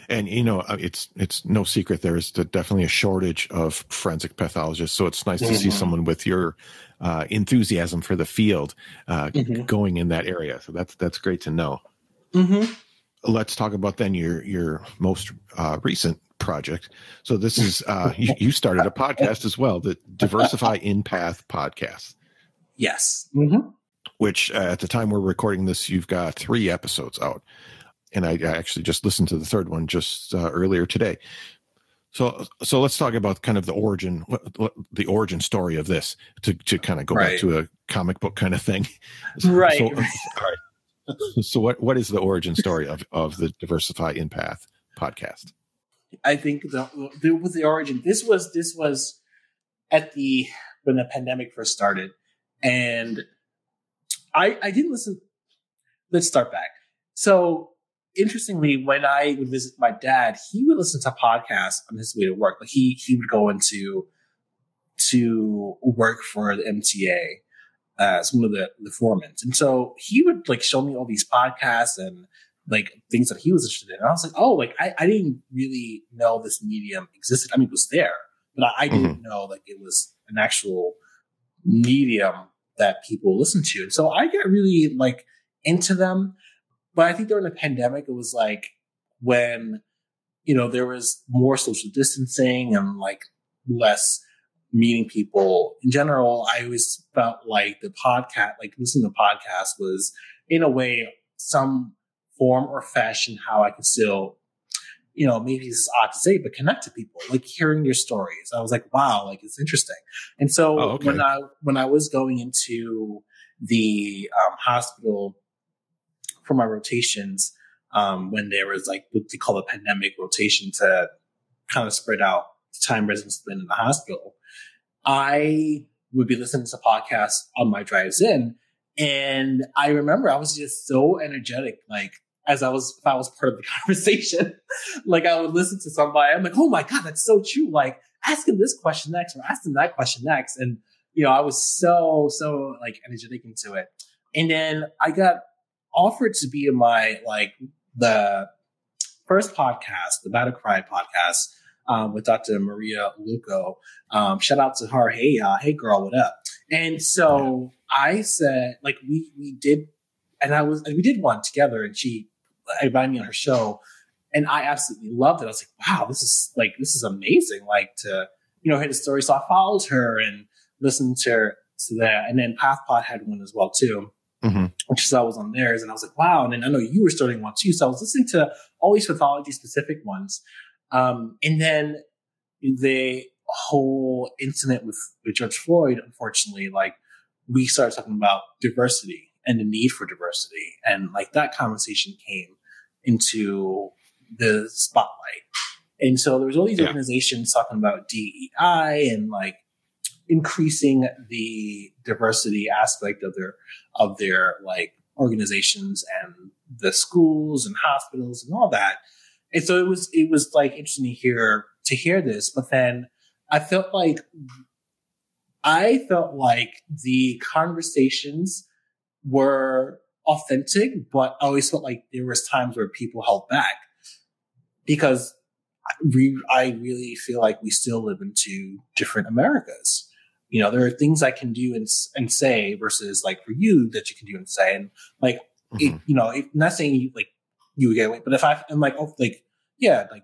And you know, uh, it's it's no secret there is definitely a shortage of forensic pathologists. So it's nice mm-hmm. to see mm-hmm. someone with your uh, enthusiasm for the field uh, mm-hmm. going in that area. So that's that's great to know. Mm-hmm. Let's talk about then your your most uh, recent project. So this is uh, you, you, started a podcast as well, the Diversify in Path podcast. Yes. Mm-hmm. Which uh, at the time we're recording this, you've got three episodes out, and I, I actually just listened to the third one just uh, earlier today. So, so let's talk about kind of the origin, the origin story of this, to to kind of go right. back to a comic book kind of thing. Right. So, all right. So, what what is the origin story of of the Diversify in Path podcast? I think the, the with the origin, this was this was at the when the pandemic first started, and I I didn't listen. Let's start back. So interestingly, when I would visit my dad, he would listen to podcasts on his way to work. Like he he would go into to work for the MTA as one of the the foremen, and so he would like show me all these podcasts and like things that he was interested in. And I was like, oh, like I, I didn't really know this medium existed. I mean, it was there, but I, I didn't mm-hmm. know like it was an actual medium that people listen to. And so I get really like into them. But I think during the pandemic, it was like when, you know, there was more social distancing and like less meeting people in general. I always felt like the podcast, like listening to the podcast was in a way some form or fashion how I could still, you know, maybe this is odd to say, but connect to people, like hearing your stories. I was like, wow, like it's interesting. And so oh, okay. when I when I was going into the um, hospital for my rotations, um, when there was like what they call a pandemic rotation to kind of spread out the time residents spend in the hospital, I would be listening to podcasts on my drives in. And I remember I was just so energetic. Like as I was, if I was part of the conversation, like I would listen to somebody, I'm like, oh my God, that's so true. Like ask him this question next or ask him that question next. And, you know, I was so, so like energetic into it. And then I got offered to be in my, like the first podcast, the Battle Cry podcast, um, with Dr. Maria Luco. Um, shout out to her. Hey, uh, hey girl, what up? And so I said, like, we, we did, and I was, we did one together and she invited me on her show, and I absolutely loved it. I was like, wow, this is like this is amazing. Like to you know hear the story. So I followed her and listened to her to that, and then PathPod had one as well too. Mm-hmm. Which is I was on theirs, and I was like, wow. And then I know you were starting one too, so I was listening to all these pathology specific ones. Um, and then the whole incident with, with George Floyd, unfortunately, like we started talking about diversity and the need for diversity. And like that conversation came into the spotlight. And so there was all these yeah. organizations talking about DEI and like increasing the diversity aspect of their of their like organizations and the schools and hospitals and all that. And so it was it was like interesting to hear to hear this, but then I felt like I felt like the conversations were authentic, but I always felt like there was times where people held back because we, I really feel like we still live in two different Americas. You know, there are things I can do and, and say versus like for you that you can do and say. And like, it, you know, it, not saying you like you would get away, but if I, I'm like, oh, like, yeah, like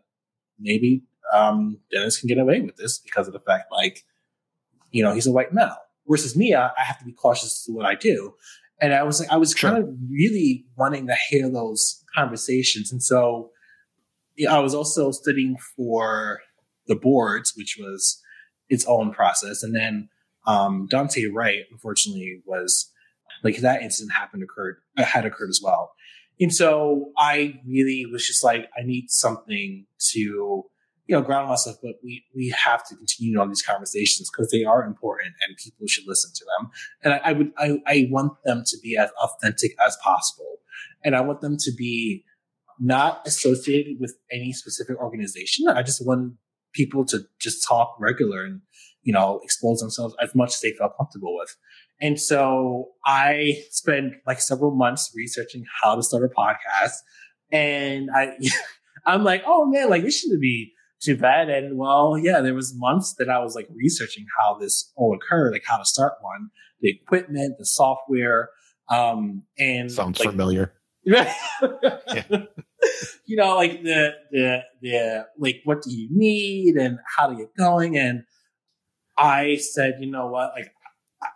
maybe um Dennis can get away with this because of the fact, like, you know, he's a white male. Versus me, I, I have to be cautious to what I do. And I was like, I was Sure. kind of really wanting to hear those conversations. And so yeah, I was also studying for the boards, which was its own process. And then um, Daunte Wright, unfortunately, was like that incident happened occurred uh, had occurred as well. And so I really was just like, I need something to, you know, ground myself, but we we have to continue on these conversations because they are important and people should listen to them. And I, I would I, I want them to be as authentic as possible. And I want them to be not associated with any specific organization. I just want people to just talk regular and, you know, expose themselves as much as they feel comfortable with. And so I spent like several months researching how to start a podcast. And I, I'm like, oh man, like this shouldn't be too bad. And well, yeah, there was months that I was like researching how this all occurred, like how to start one, the equipment, the software, um, and Sounds like, familiar. you know, like the the the like what do you need and how to get going. And I said, you know what, like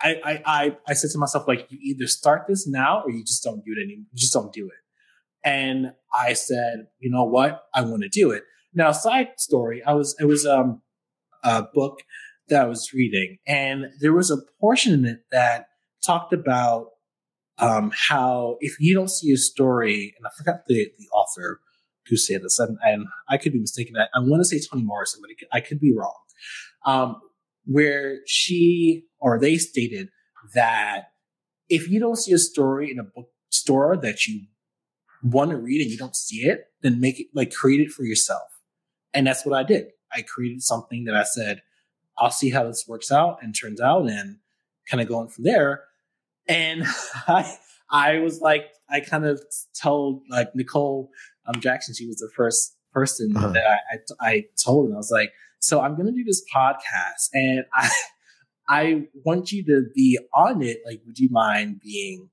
I I I, I said to myself, like, you either start this now or you just don't do it anymore. You just don't do it. And I said, you know what, I want to do it. Now, side story, I was it was um a book that I was reading, and there was a portion in it that talked about um, how if you don't see a story, and I forgot the, the author who said this, and, and I could be mistaken. I, I want to say Toni Morrison, but it could- I could be wrong. Um, where she or they stated that if you don't see a story in a bookstore that you want to read and you don't see it, then make it like create it for yourself. And that's what I did. I created something that I said, I'll see how this works out and turns out and kind of going from there. And I, I was like, I kind of told like Nicole um, Jackson, she was the first person Uh-huh. that I, I, I told, and I was like, so I'm going to do this podcast and I, I want you to be on it. Like, would you mind being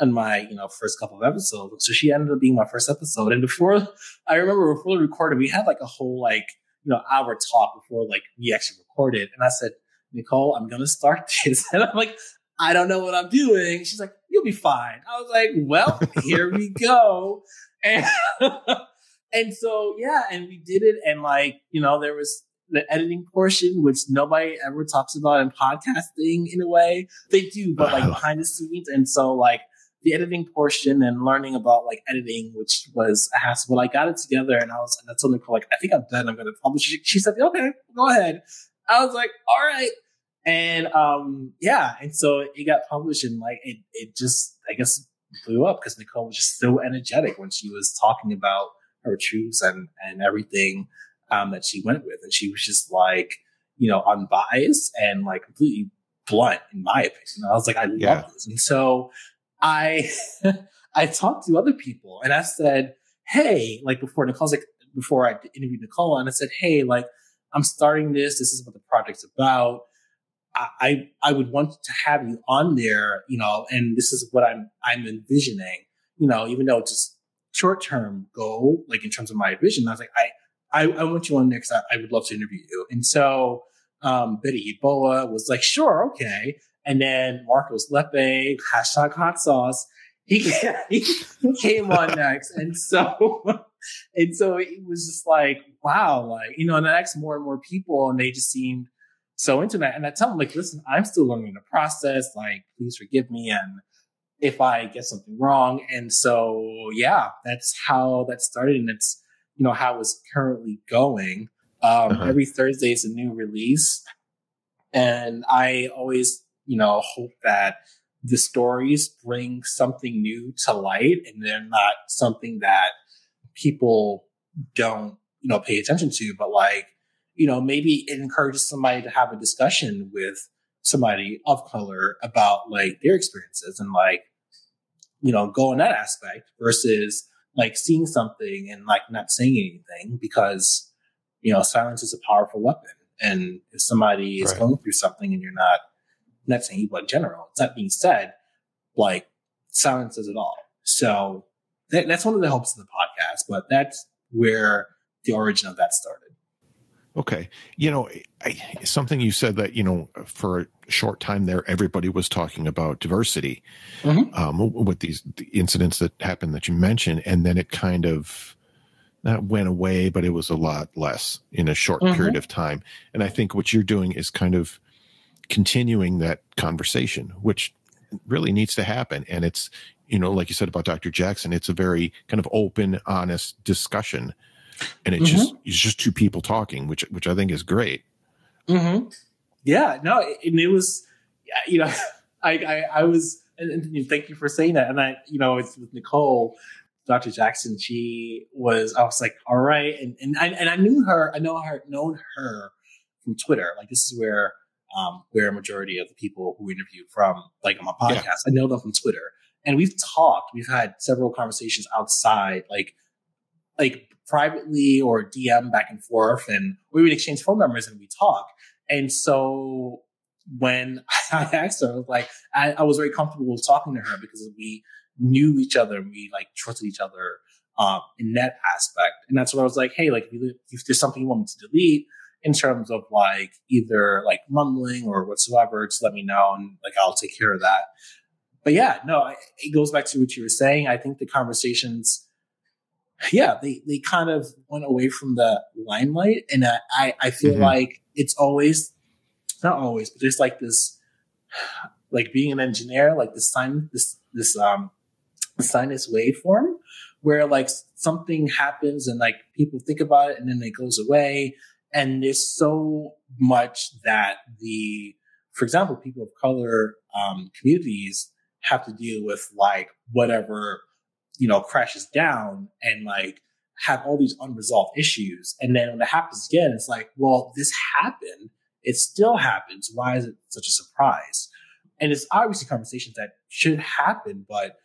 on my, you know, first couple of episodes? So she ended up being my first episode. And before, I remember before we recorded, we had like a whole like, you know, hour talk before like we actually recorded. And I said, Nicole, I'm going to start this. And I'm like, I don't know what I'm doing. She's like, you'll be fine. I was like, well, here we go. And, and so, yeah, and we did it. And like, you know, there was the editing portion, which nobody ever talks about in podcasting in a way. They do, but like behind the scenes. And so like the editing portion and learning about like editing, which was a hassle. But I got it together and I was, and I told Nicole, like, I think I'm done. I'm going to publish it. She said, okay, go ahead. I was like, all right. And, um, yeah. And so it got published and like, it, it just, I guess, blew up because Nicole was just so energetic when she was talking about her truths and, and everything, um, that she went with. And she was just like, you know, unbiased and like completely blunt in my opinion. I was like, I love Yeah. this. And so I, I talked to other people and I said, Hey, like before Nicole's like, before I interviewed Nicole and I said, Hey, like I'm starting this. This is what the project's about. I, I, I would want to have you on there, you know, and this is what I'm, I'm envisioning, you know, even though it's just short term goal, like in terms of my vision, I was like, I, I, I want you on because I, I would love to interview you. And so, um, Betty Eboa was like, sure, okay. And then Marcos Lepe, hashtag hot sauce, he, he came on next. And so, and so it was just like, wow, like, you know, and I asked more and more people and they just seemed so into that. And I tell them like, listen, I'm still learning the process. Like, please forgive me. And if I get something wrong. And so, yeah, that's how that started. And it's, you know, how it's currently going. Um, Uh-huh. Every Thursday is a new release. And I always, you know, hope that the stories bring something new to light and they're not something that people don't, you know, pay attention to, but like, you know, maybe it encourages somebody to have a discussion with somebody of color about like their experiences and like, you know, go in that aspect versus like seeing something and like not saying anything because, you know, silence is a powerful weapon. And if somebody is Right. going through something and you're not, not saying you, but in general, it's not being said, like silence is it all. So that, that's one of the hopes of the podcast, but that's where the origin of that started. Okay. You know, I, something you said that, you know, for a short time there, everybody was talking about diversity mm-hmm. um, with these the incidents that happened that you mentioned. And then it kind of not went away, but it was a lot less in a short mm-hmm. period of time. And I think what you're doing is kind of continuing that conversation, which really needs to happen. And it's, you know, like you said about Dr. Jackson, it's a very kind of open, honest discussion and it's mm-hmm. just it's just two people talking, which which I think is great. Mm-hmm. Yeah, no, and it was, you know, I I, I was, and, thank you for saying that. And I, you know, it's with Nicole, Dr. Jackson, she was, I was like, all right, and and I, and I knew her, I know her, known her from Twitter. Like this is where um where a majority of the people who interview from, like on my podcast, yeah. I know them from Twitter, and we've talked, we've had several conversations outside, like like privately or DM back and forth, and we would exchange phone numbers and we talk. And so when I asked her, like, I, I was very comfortable talking to her because we knew each other and we like trusted each other um, in that aspect. And that's what I was like, hey, like if there's something you want me to delete in terms of like either like mumbling or whatsoever, just let me know and like I'll take care of that. But yeah, no, it goes back to what you were saying. I think the conversations yeah, they, they kind of went away from the limelight. And I, I feel mm-hmm. like it's always, not always, but there's like this, like being an engineer, like this sign, this, this, um, sinus waveform where like something happens and like people think about it and then it goes away. And there's so much that the, for example, people of color, um, communities have to deal with like whatever you know, crashes down and like have all these unresolved issues. And then when it happens again, it's like, well, this happened. It still happens. Why is it such a surprise? And it's obviously conversations that should happen, but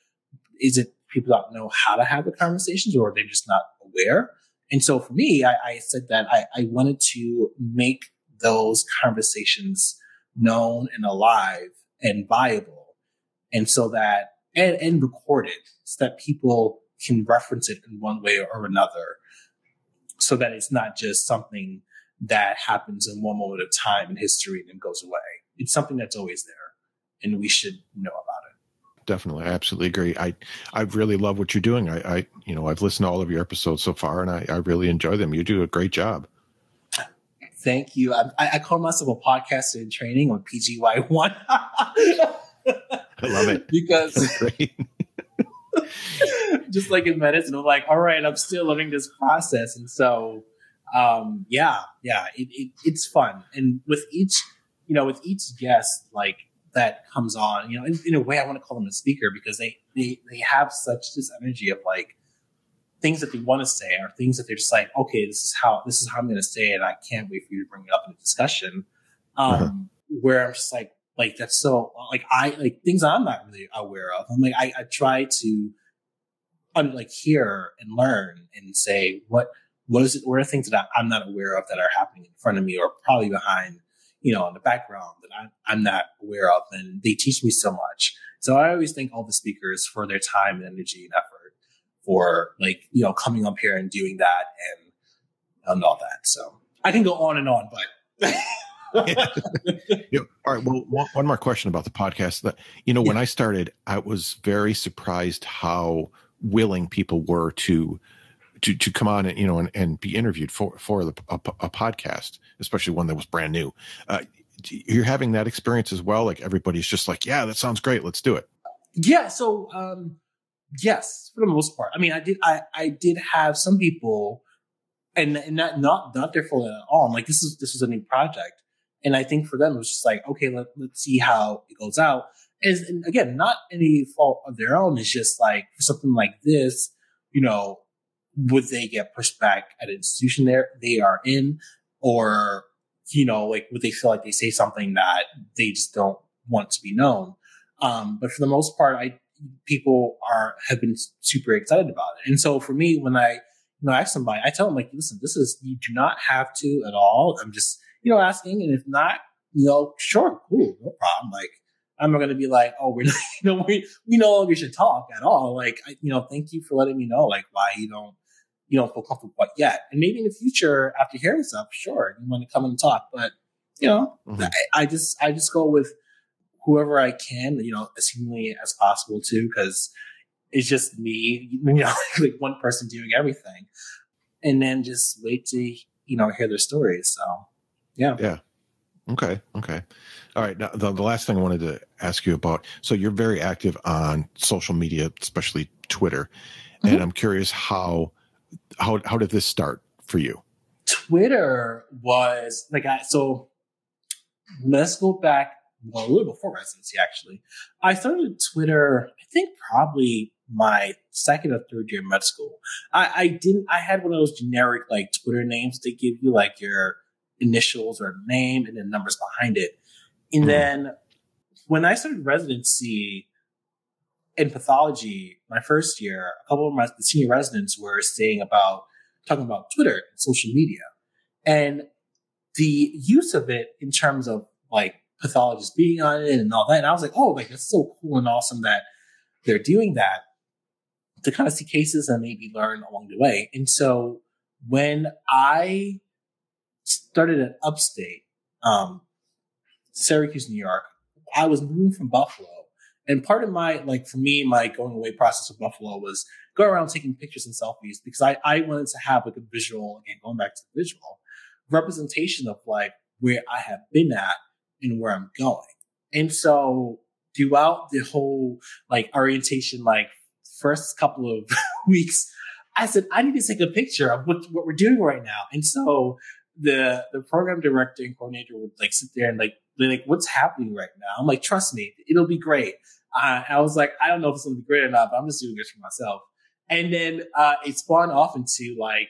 is it people don't know how to have the conversations or they're just not aware? And so for me, I, I said that I, I wanted to make those conversations known and alive and viable. And so that and, and record it so that people can reference it in one way or another so that it's not just something that happens in one moment of time in history and then goes away. It's something that's always there and we should know about it. Definitely. I absolutely agree. I, I really love what you're doing. I, I, you know, I've listened to all of your episodes so far and I, I really enjoy them. You do a great job. Thank you. I, I call myself a podcaster in training on PGY1. Love it because just like in medicine, I'm like, all right, I'm still learning this process, and so um, yeah, yeah, it, it, it's fun, and with each, you know, with each guest like that comes on, you know, in, in a way, I want to call them a speaker because they they they have such this energy of like things that they want to say or things that they're just like, okay, this is how this is how I'm going to say it. I can't wait for you to bring it up in a discussion. Um, uh-huh. Where I'm just like, like that's so like I like things I'm not really aware of. I'm like I, I try to un, like hear and learn and say what what is it what are things that I, am not aware of that are happening in front of me or probably behind you know in the background that I'm, I'm not aware of and they teach me so much. So I always thank all the speakers for their time and energy and effort for like you know coming up here and doing that and and all that. So I can go on and on, but. you know, all right. Well, one, one, more question about the podcast. That you know, yeah. when I started, I was very surprised how willing people were to to to come on and you know and, and be interviewed for for the, a, a podcast, especially one that was brand new. Uh, you're having that experience as well. Like everybody's just like, yeah, that sounds great. Let's do it. Yeah. So, um, yes, for the most part. I mean, I did. I I did have some people, and and not not not their fault at all. I'm like, this is this is a new project and I think for them, it was just like, okay, let, let's see how it goes out. And, and again, not any fault of their own. It's just like for something like this, you know, would they get pushed back at an institution there they are in, or you know, like would they feel like they say something that they just don't want to be known? Um, but for the most part, I people are have been super excited about it. And so for me, when I you know I ask somebody, I tell them like, listen, this is you do not have to at all. I'm just you know, asking. And if not, you know, sure, cool, no problem. Like, I'm not going to be like, oh, we're, you know, we, we no longer should talk at all. Like, I, you know, thank you for letting me know, like, why you don't, you don't feel comfortable quite yet. And maybe in the future, after hearing stuff, sure, you want to come and talk. But, you know, mm-hmm. I, I, just, I just go with whoever I can, you know, as humanly as possible too, because it's just me, you know, like one person doing everything. And then just wait to, you know, hear their stories. So, yeah. Yeah. Okay. Okay. All right. Now, the, the last thing I wanted to ask you about so you're very active on social media, especially Twitter. Mm-hmm. And I'm curious how, how, how did this start for you? Twitter was like, I, so let's go back well, a little before residency, actually. I started Twitter, I think probably my second or third year med school. I, I didn't, I had one of those generic like Twitter names they give you, like your initials or name and then numbers behind it. And mm. then when I started residency in pathology, my first year, a couple of my senior residents were saying about, talking about Twitter and social media and the use of it in terms of like pathologists being on it and all that. And I was like, oh, like that's so cool and awesome that they're doing that to kind of see cases and maybe learn along the way. And so when I started at upstate, um, Syracuse, New York, I was moving from Buffalo. And part of my, like for me, my going away process of Buffalo was go around taking pictures and selfies because I, I wanted to have like a visual, again, going back to the visual representation of like where I have been at and where I'm going. And so throughout the whole like orientation, like first couple of weeks, I said, I need to take a picture of what, what we're doing right now. And so the, the program director and coordinator would like sit there and like, they're like, what's happening right now? I'm like, trust me, it'll be great. Uh, I was like, I don't know if it's going to be great or not, but I'm just doing this for myself. And then, uh, it spawned off into like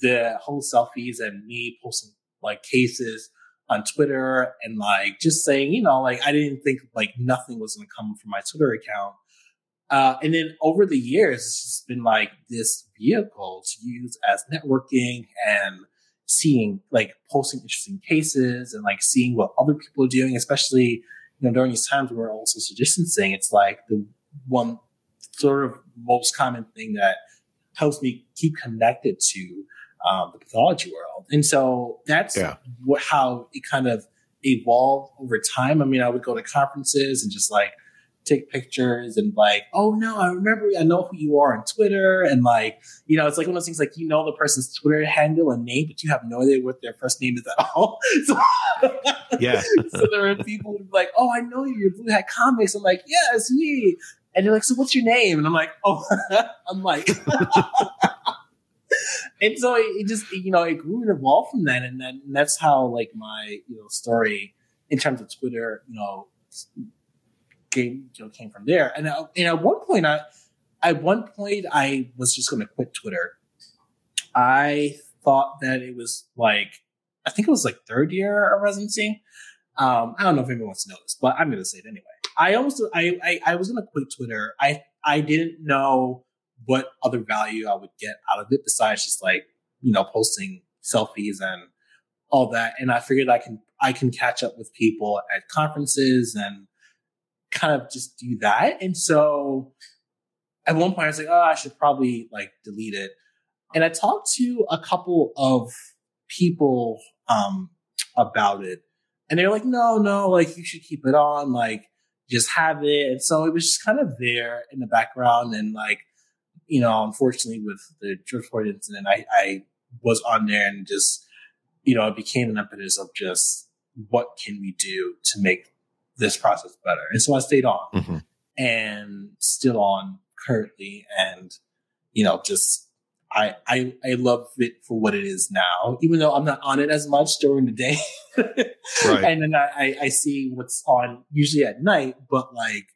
the whole selfies and me posting like cases on Twitter and like just saying, you know, like I didn't think like nothing was going to come from my Twitter account. Uh, and then over the years, it's just been like this vehicle to use as networking and seeing like posting interesting cases and like seeing what other people are doing, especially, you know, during these times where we're all social distancing. It's like the one sort of most common thing that helps me keep connected to um, the pathology world. And so that's yeah. what, how it kind of evolved over time. I mean, I would go to conferences and just like take pictures and like, oh no, I remember, I know who you are on Twitter. And like, you know, it's like one of those things like you know the person's Twitter handle and name, but you have no idea what their first name is at all. so, yeah. so there are people who like, oh, I know you, you're Blue Hat Comics. I'm like, yeah, it's me. And they're like, so what's your name? And I'm like, oh, I'm like, and so it, just you know it grew and evolved from that, and then and that's how like my you know story in terms of Twitter, you know, came you know came from there. And, uh, and at one point, I at one point I was just going to quit Twitter. I thought that it was like I think it was like third year of residency. Um, I don't know if anyone wants to know this, but I'm going to say it anyway. I almost I I, I was going to quit Twitter. I I didn't know what other value I would get out of it besides just like, you know, posting selfies and all that. And I figured I can, I can catch up with people at conferences and kind of just do that. And so at one point I was like, oh, I should probably like delete it. And I talked to a couple of people, um, about it. And they're like, no, no, like you should keep it on, like just have it. And so it was just kind of there in the background and like you know, unfortunately with the George Floyd incident, I, I was on there and just, you know, it became an impetus of just what can we do to make this process better. And so I stayed on mm-hmm. and still on currently. And, you know, just, I, I, I love it for what it is now, even though I'm not on it as much during the day. right. And then I, I see what's on usually at night, but like,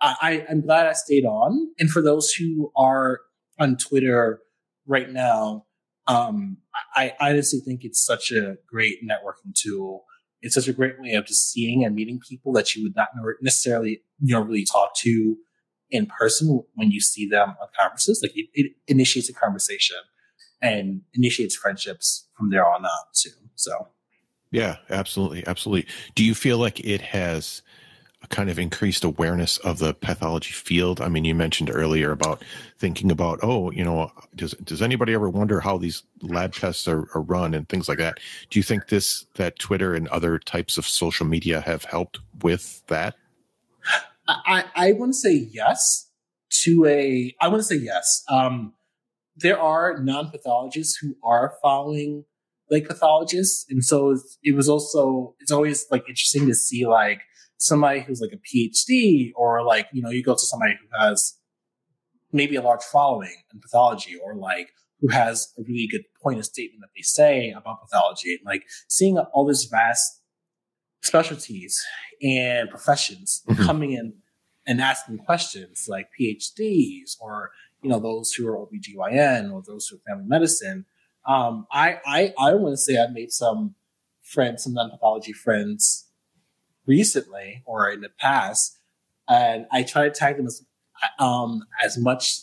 I, I'm glad I stayed on. And for those who are on Twitter right now, um, I, I honestly think it's such a great networking tool. It's such a great way of just seeing and meeting people that you would not necessarily, you know, really talk to in person when you see them on conferences. Like it, it initiates a conversation and initiates friendships from there on out too. So. Yeah, absolutely. Absolutely. Do you feel like it has kind of increased awareness of the pathology field? I mean, you mentioned earlier about thinking about, oh, you know, does does anybody ever wonder how these lab tests are, are run and things like that? Do you think this that Twitter and other types of social media have helped with that? I, I want to say yes to a, I want to say yes. Um, there are non-pathologists who are following like pathologists. And so it was also, it's always like interesting to see like somebody who's like a PhD or like, you know, you go to somebody who has maybe a large following in pathology or like who has a really good point of statement that they say about pathology and like seeing all this vast specialties and professions mm-hmm. coming in and asking questions like PhDs or, you know, those who are OBGYN or those who are family medicine um, I I I want to say I've made some friends, some non-pathology friends recently or in the past, and I try to tag them as um, as much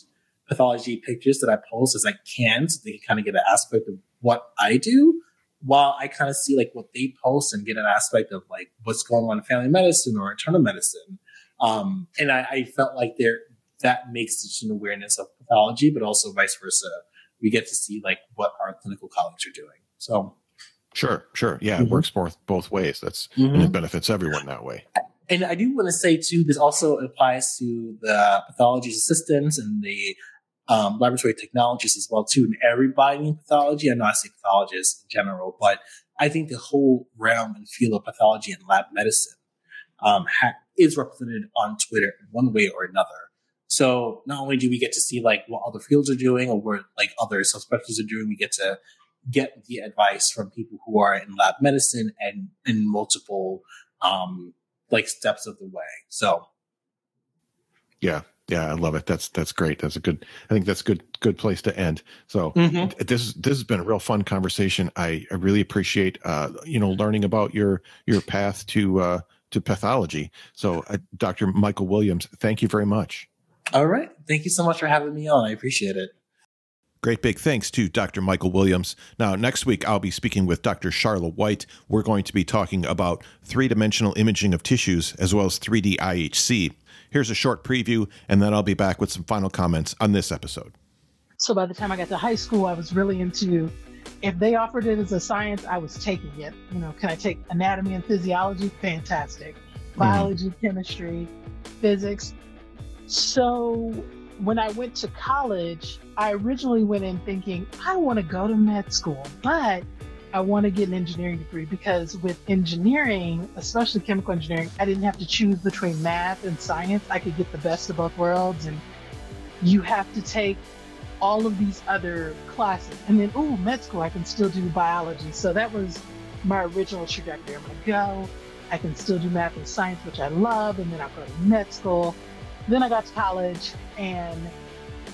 pathology pictures that I post as I can, so they can kind of get an aspect of what I do, while I kind of see like what they post and get an aspect of like what's going on in family medicine or internal medicine. Um, and I, I felt like there that makes such an awareness of pathology, but also vice versa we get to see like what our clinical colleagues are doing. So Sure, sure. Yeah, mm-hmm. it works both both ways. That's mm-hmm. and it benefits everyone that way. And I do want to say too, this also applies to the pathology assistants and the um, laboratory technologists as well too. And everybody in pathology, I'm not saying pathologists in general, but I think the whole realm and field of pathology and lab medicine um, ha- is represented on Twitter in one way or another. So not only do we get to see like what other fields are doing or what like other subspecialties are doing, we get to get the advice from people who are in lab medicine and in multiple um like steps of the way. So yeah, yeah, I love it. That's that's great. That's a good. I think that's a good good place to end. So mm-hmm. this this has been a real fun conversation. I, I really appreciate uh you know learning about your your path to uh to pathology. So uh, Dr. Michael Williams, thank you very much. All right. Thank you so much for having me on. I appreciate it. Great big thanks to Dr. Michael Williams. Now, next week, I'll be speaking with Dr. Charla White. We're going to be talking about three dimensional imaging of tissues as well as 3D IHC. Here's a short preview, and then I'll be back with some final comments on this episode. So, by the time I got to high school, I was really into if they offered it as a science, I was taking it. You know, can I take anatomy and physiology? Fantastic. Mm-hmm. Biology, mm-hmm. chemistry, physics, so when I went to college, I originally went in thinking, I want to go to med school, but I want to get an engineering degree because with engineering, especially chemical engineering, I didn't have to choose between math and science. I could get the best of both worlds. And you have to take all of these other classes. And then, oh, med school, I can still do biology. So that was my original trajectory. I'm going to go. I can still do math and science, which I love. And then I'll go to med school then I got to college and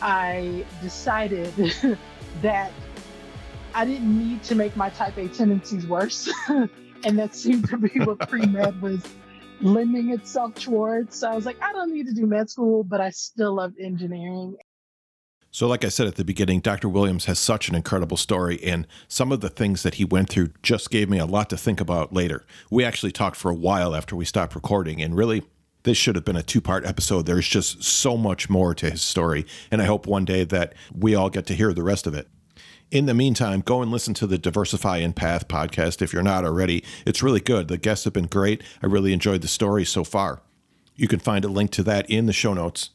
I decided that I didn't need to make my type A tendencies worse. and that seemed to be what pre med was lending itself towards. So I was like, I don't need to do med school, but I still loved engineering. So, like I said at the beginning, Dr. Williams has such an incredible story, and some of the things that he went through just gave me a lot to think about later. We actually talked for a while after we stopped recording, and really, this should have been a two part episode. There's just so much more to his story. And I hope one day that we all get to hear the rest of it. In the meantime, go and listen to the Diversify in Path podcast if you're not already. It's really good. The guests have been great. I really enjoyed the story so far. You can find a link to that in the show notes.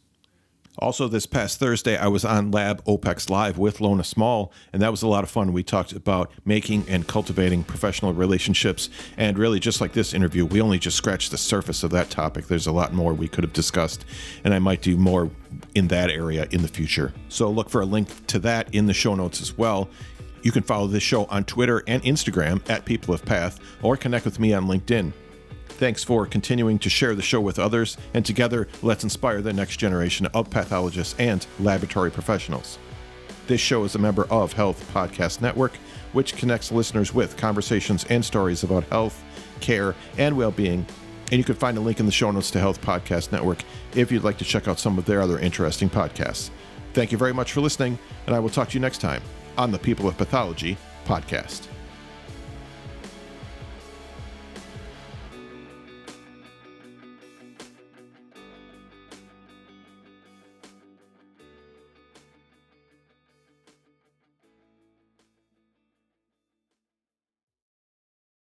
Also, this past Thursday, I was on Lab OPEX Live with Lona Small, and that was a lot of fun. We talked about making and cultivating professional relationships. And really, just like this interview, we only just scratched the surface of that topic. There's a lot more we could have discussed, and I might do more in that area in the future. So look for a link to that in the show notes as well. You can follow this show on Twitter and Instagram at People of Path, or connect with me on LinkedIn. Thanks for continuing to share the show with others, and together, let's inspire the next generation of pathologists and laboratory professionals. This show is a member of Health Podcast Network, which connects listeners with conversations and stories about health, care, and well being. And you can find a link in the show notes to Health Podcast Network if you'd like to check out some of their other interesting podcasts. Thank you very much for listening, and I will talk to you next time on the People of Pathology podcast.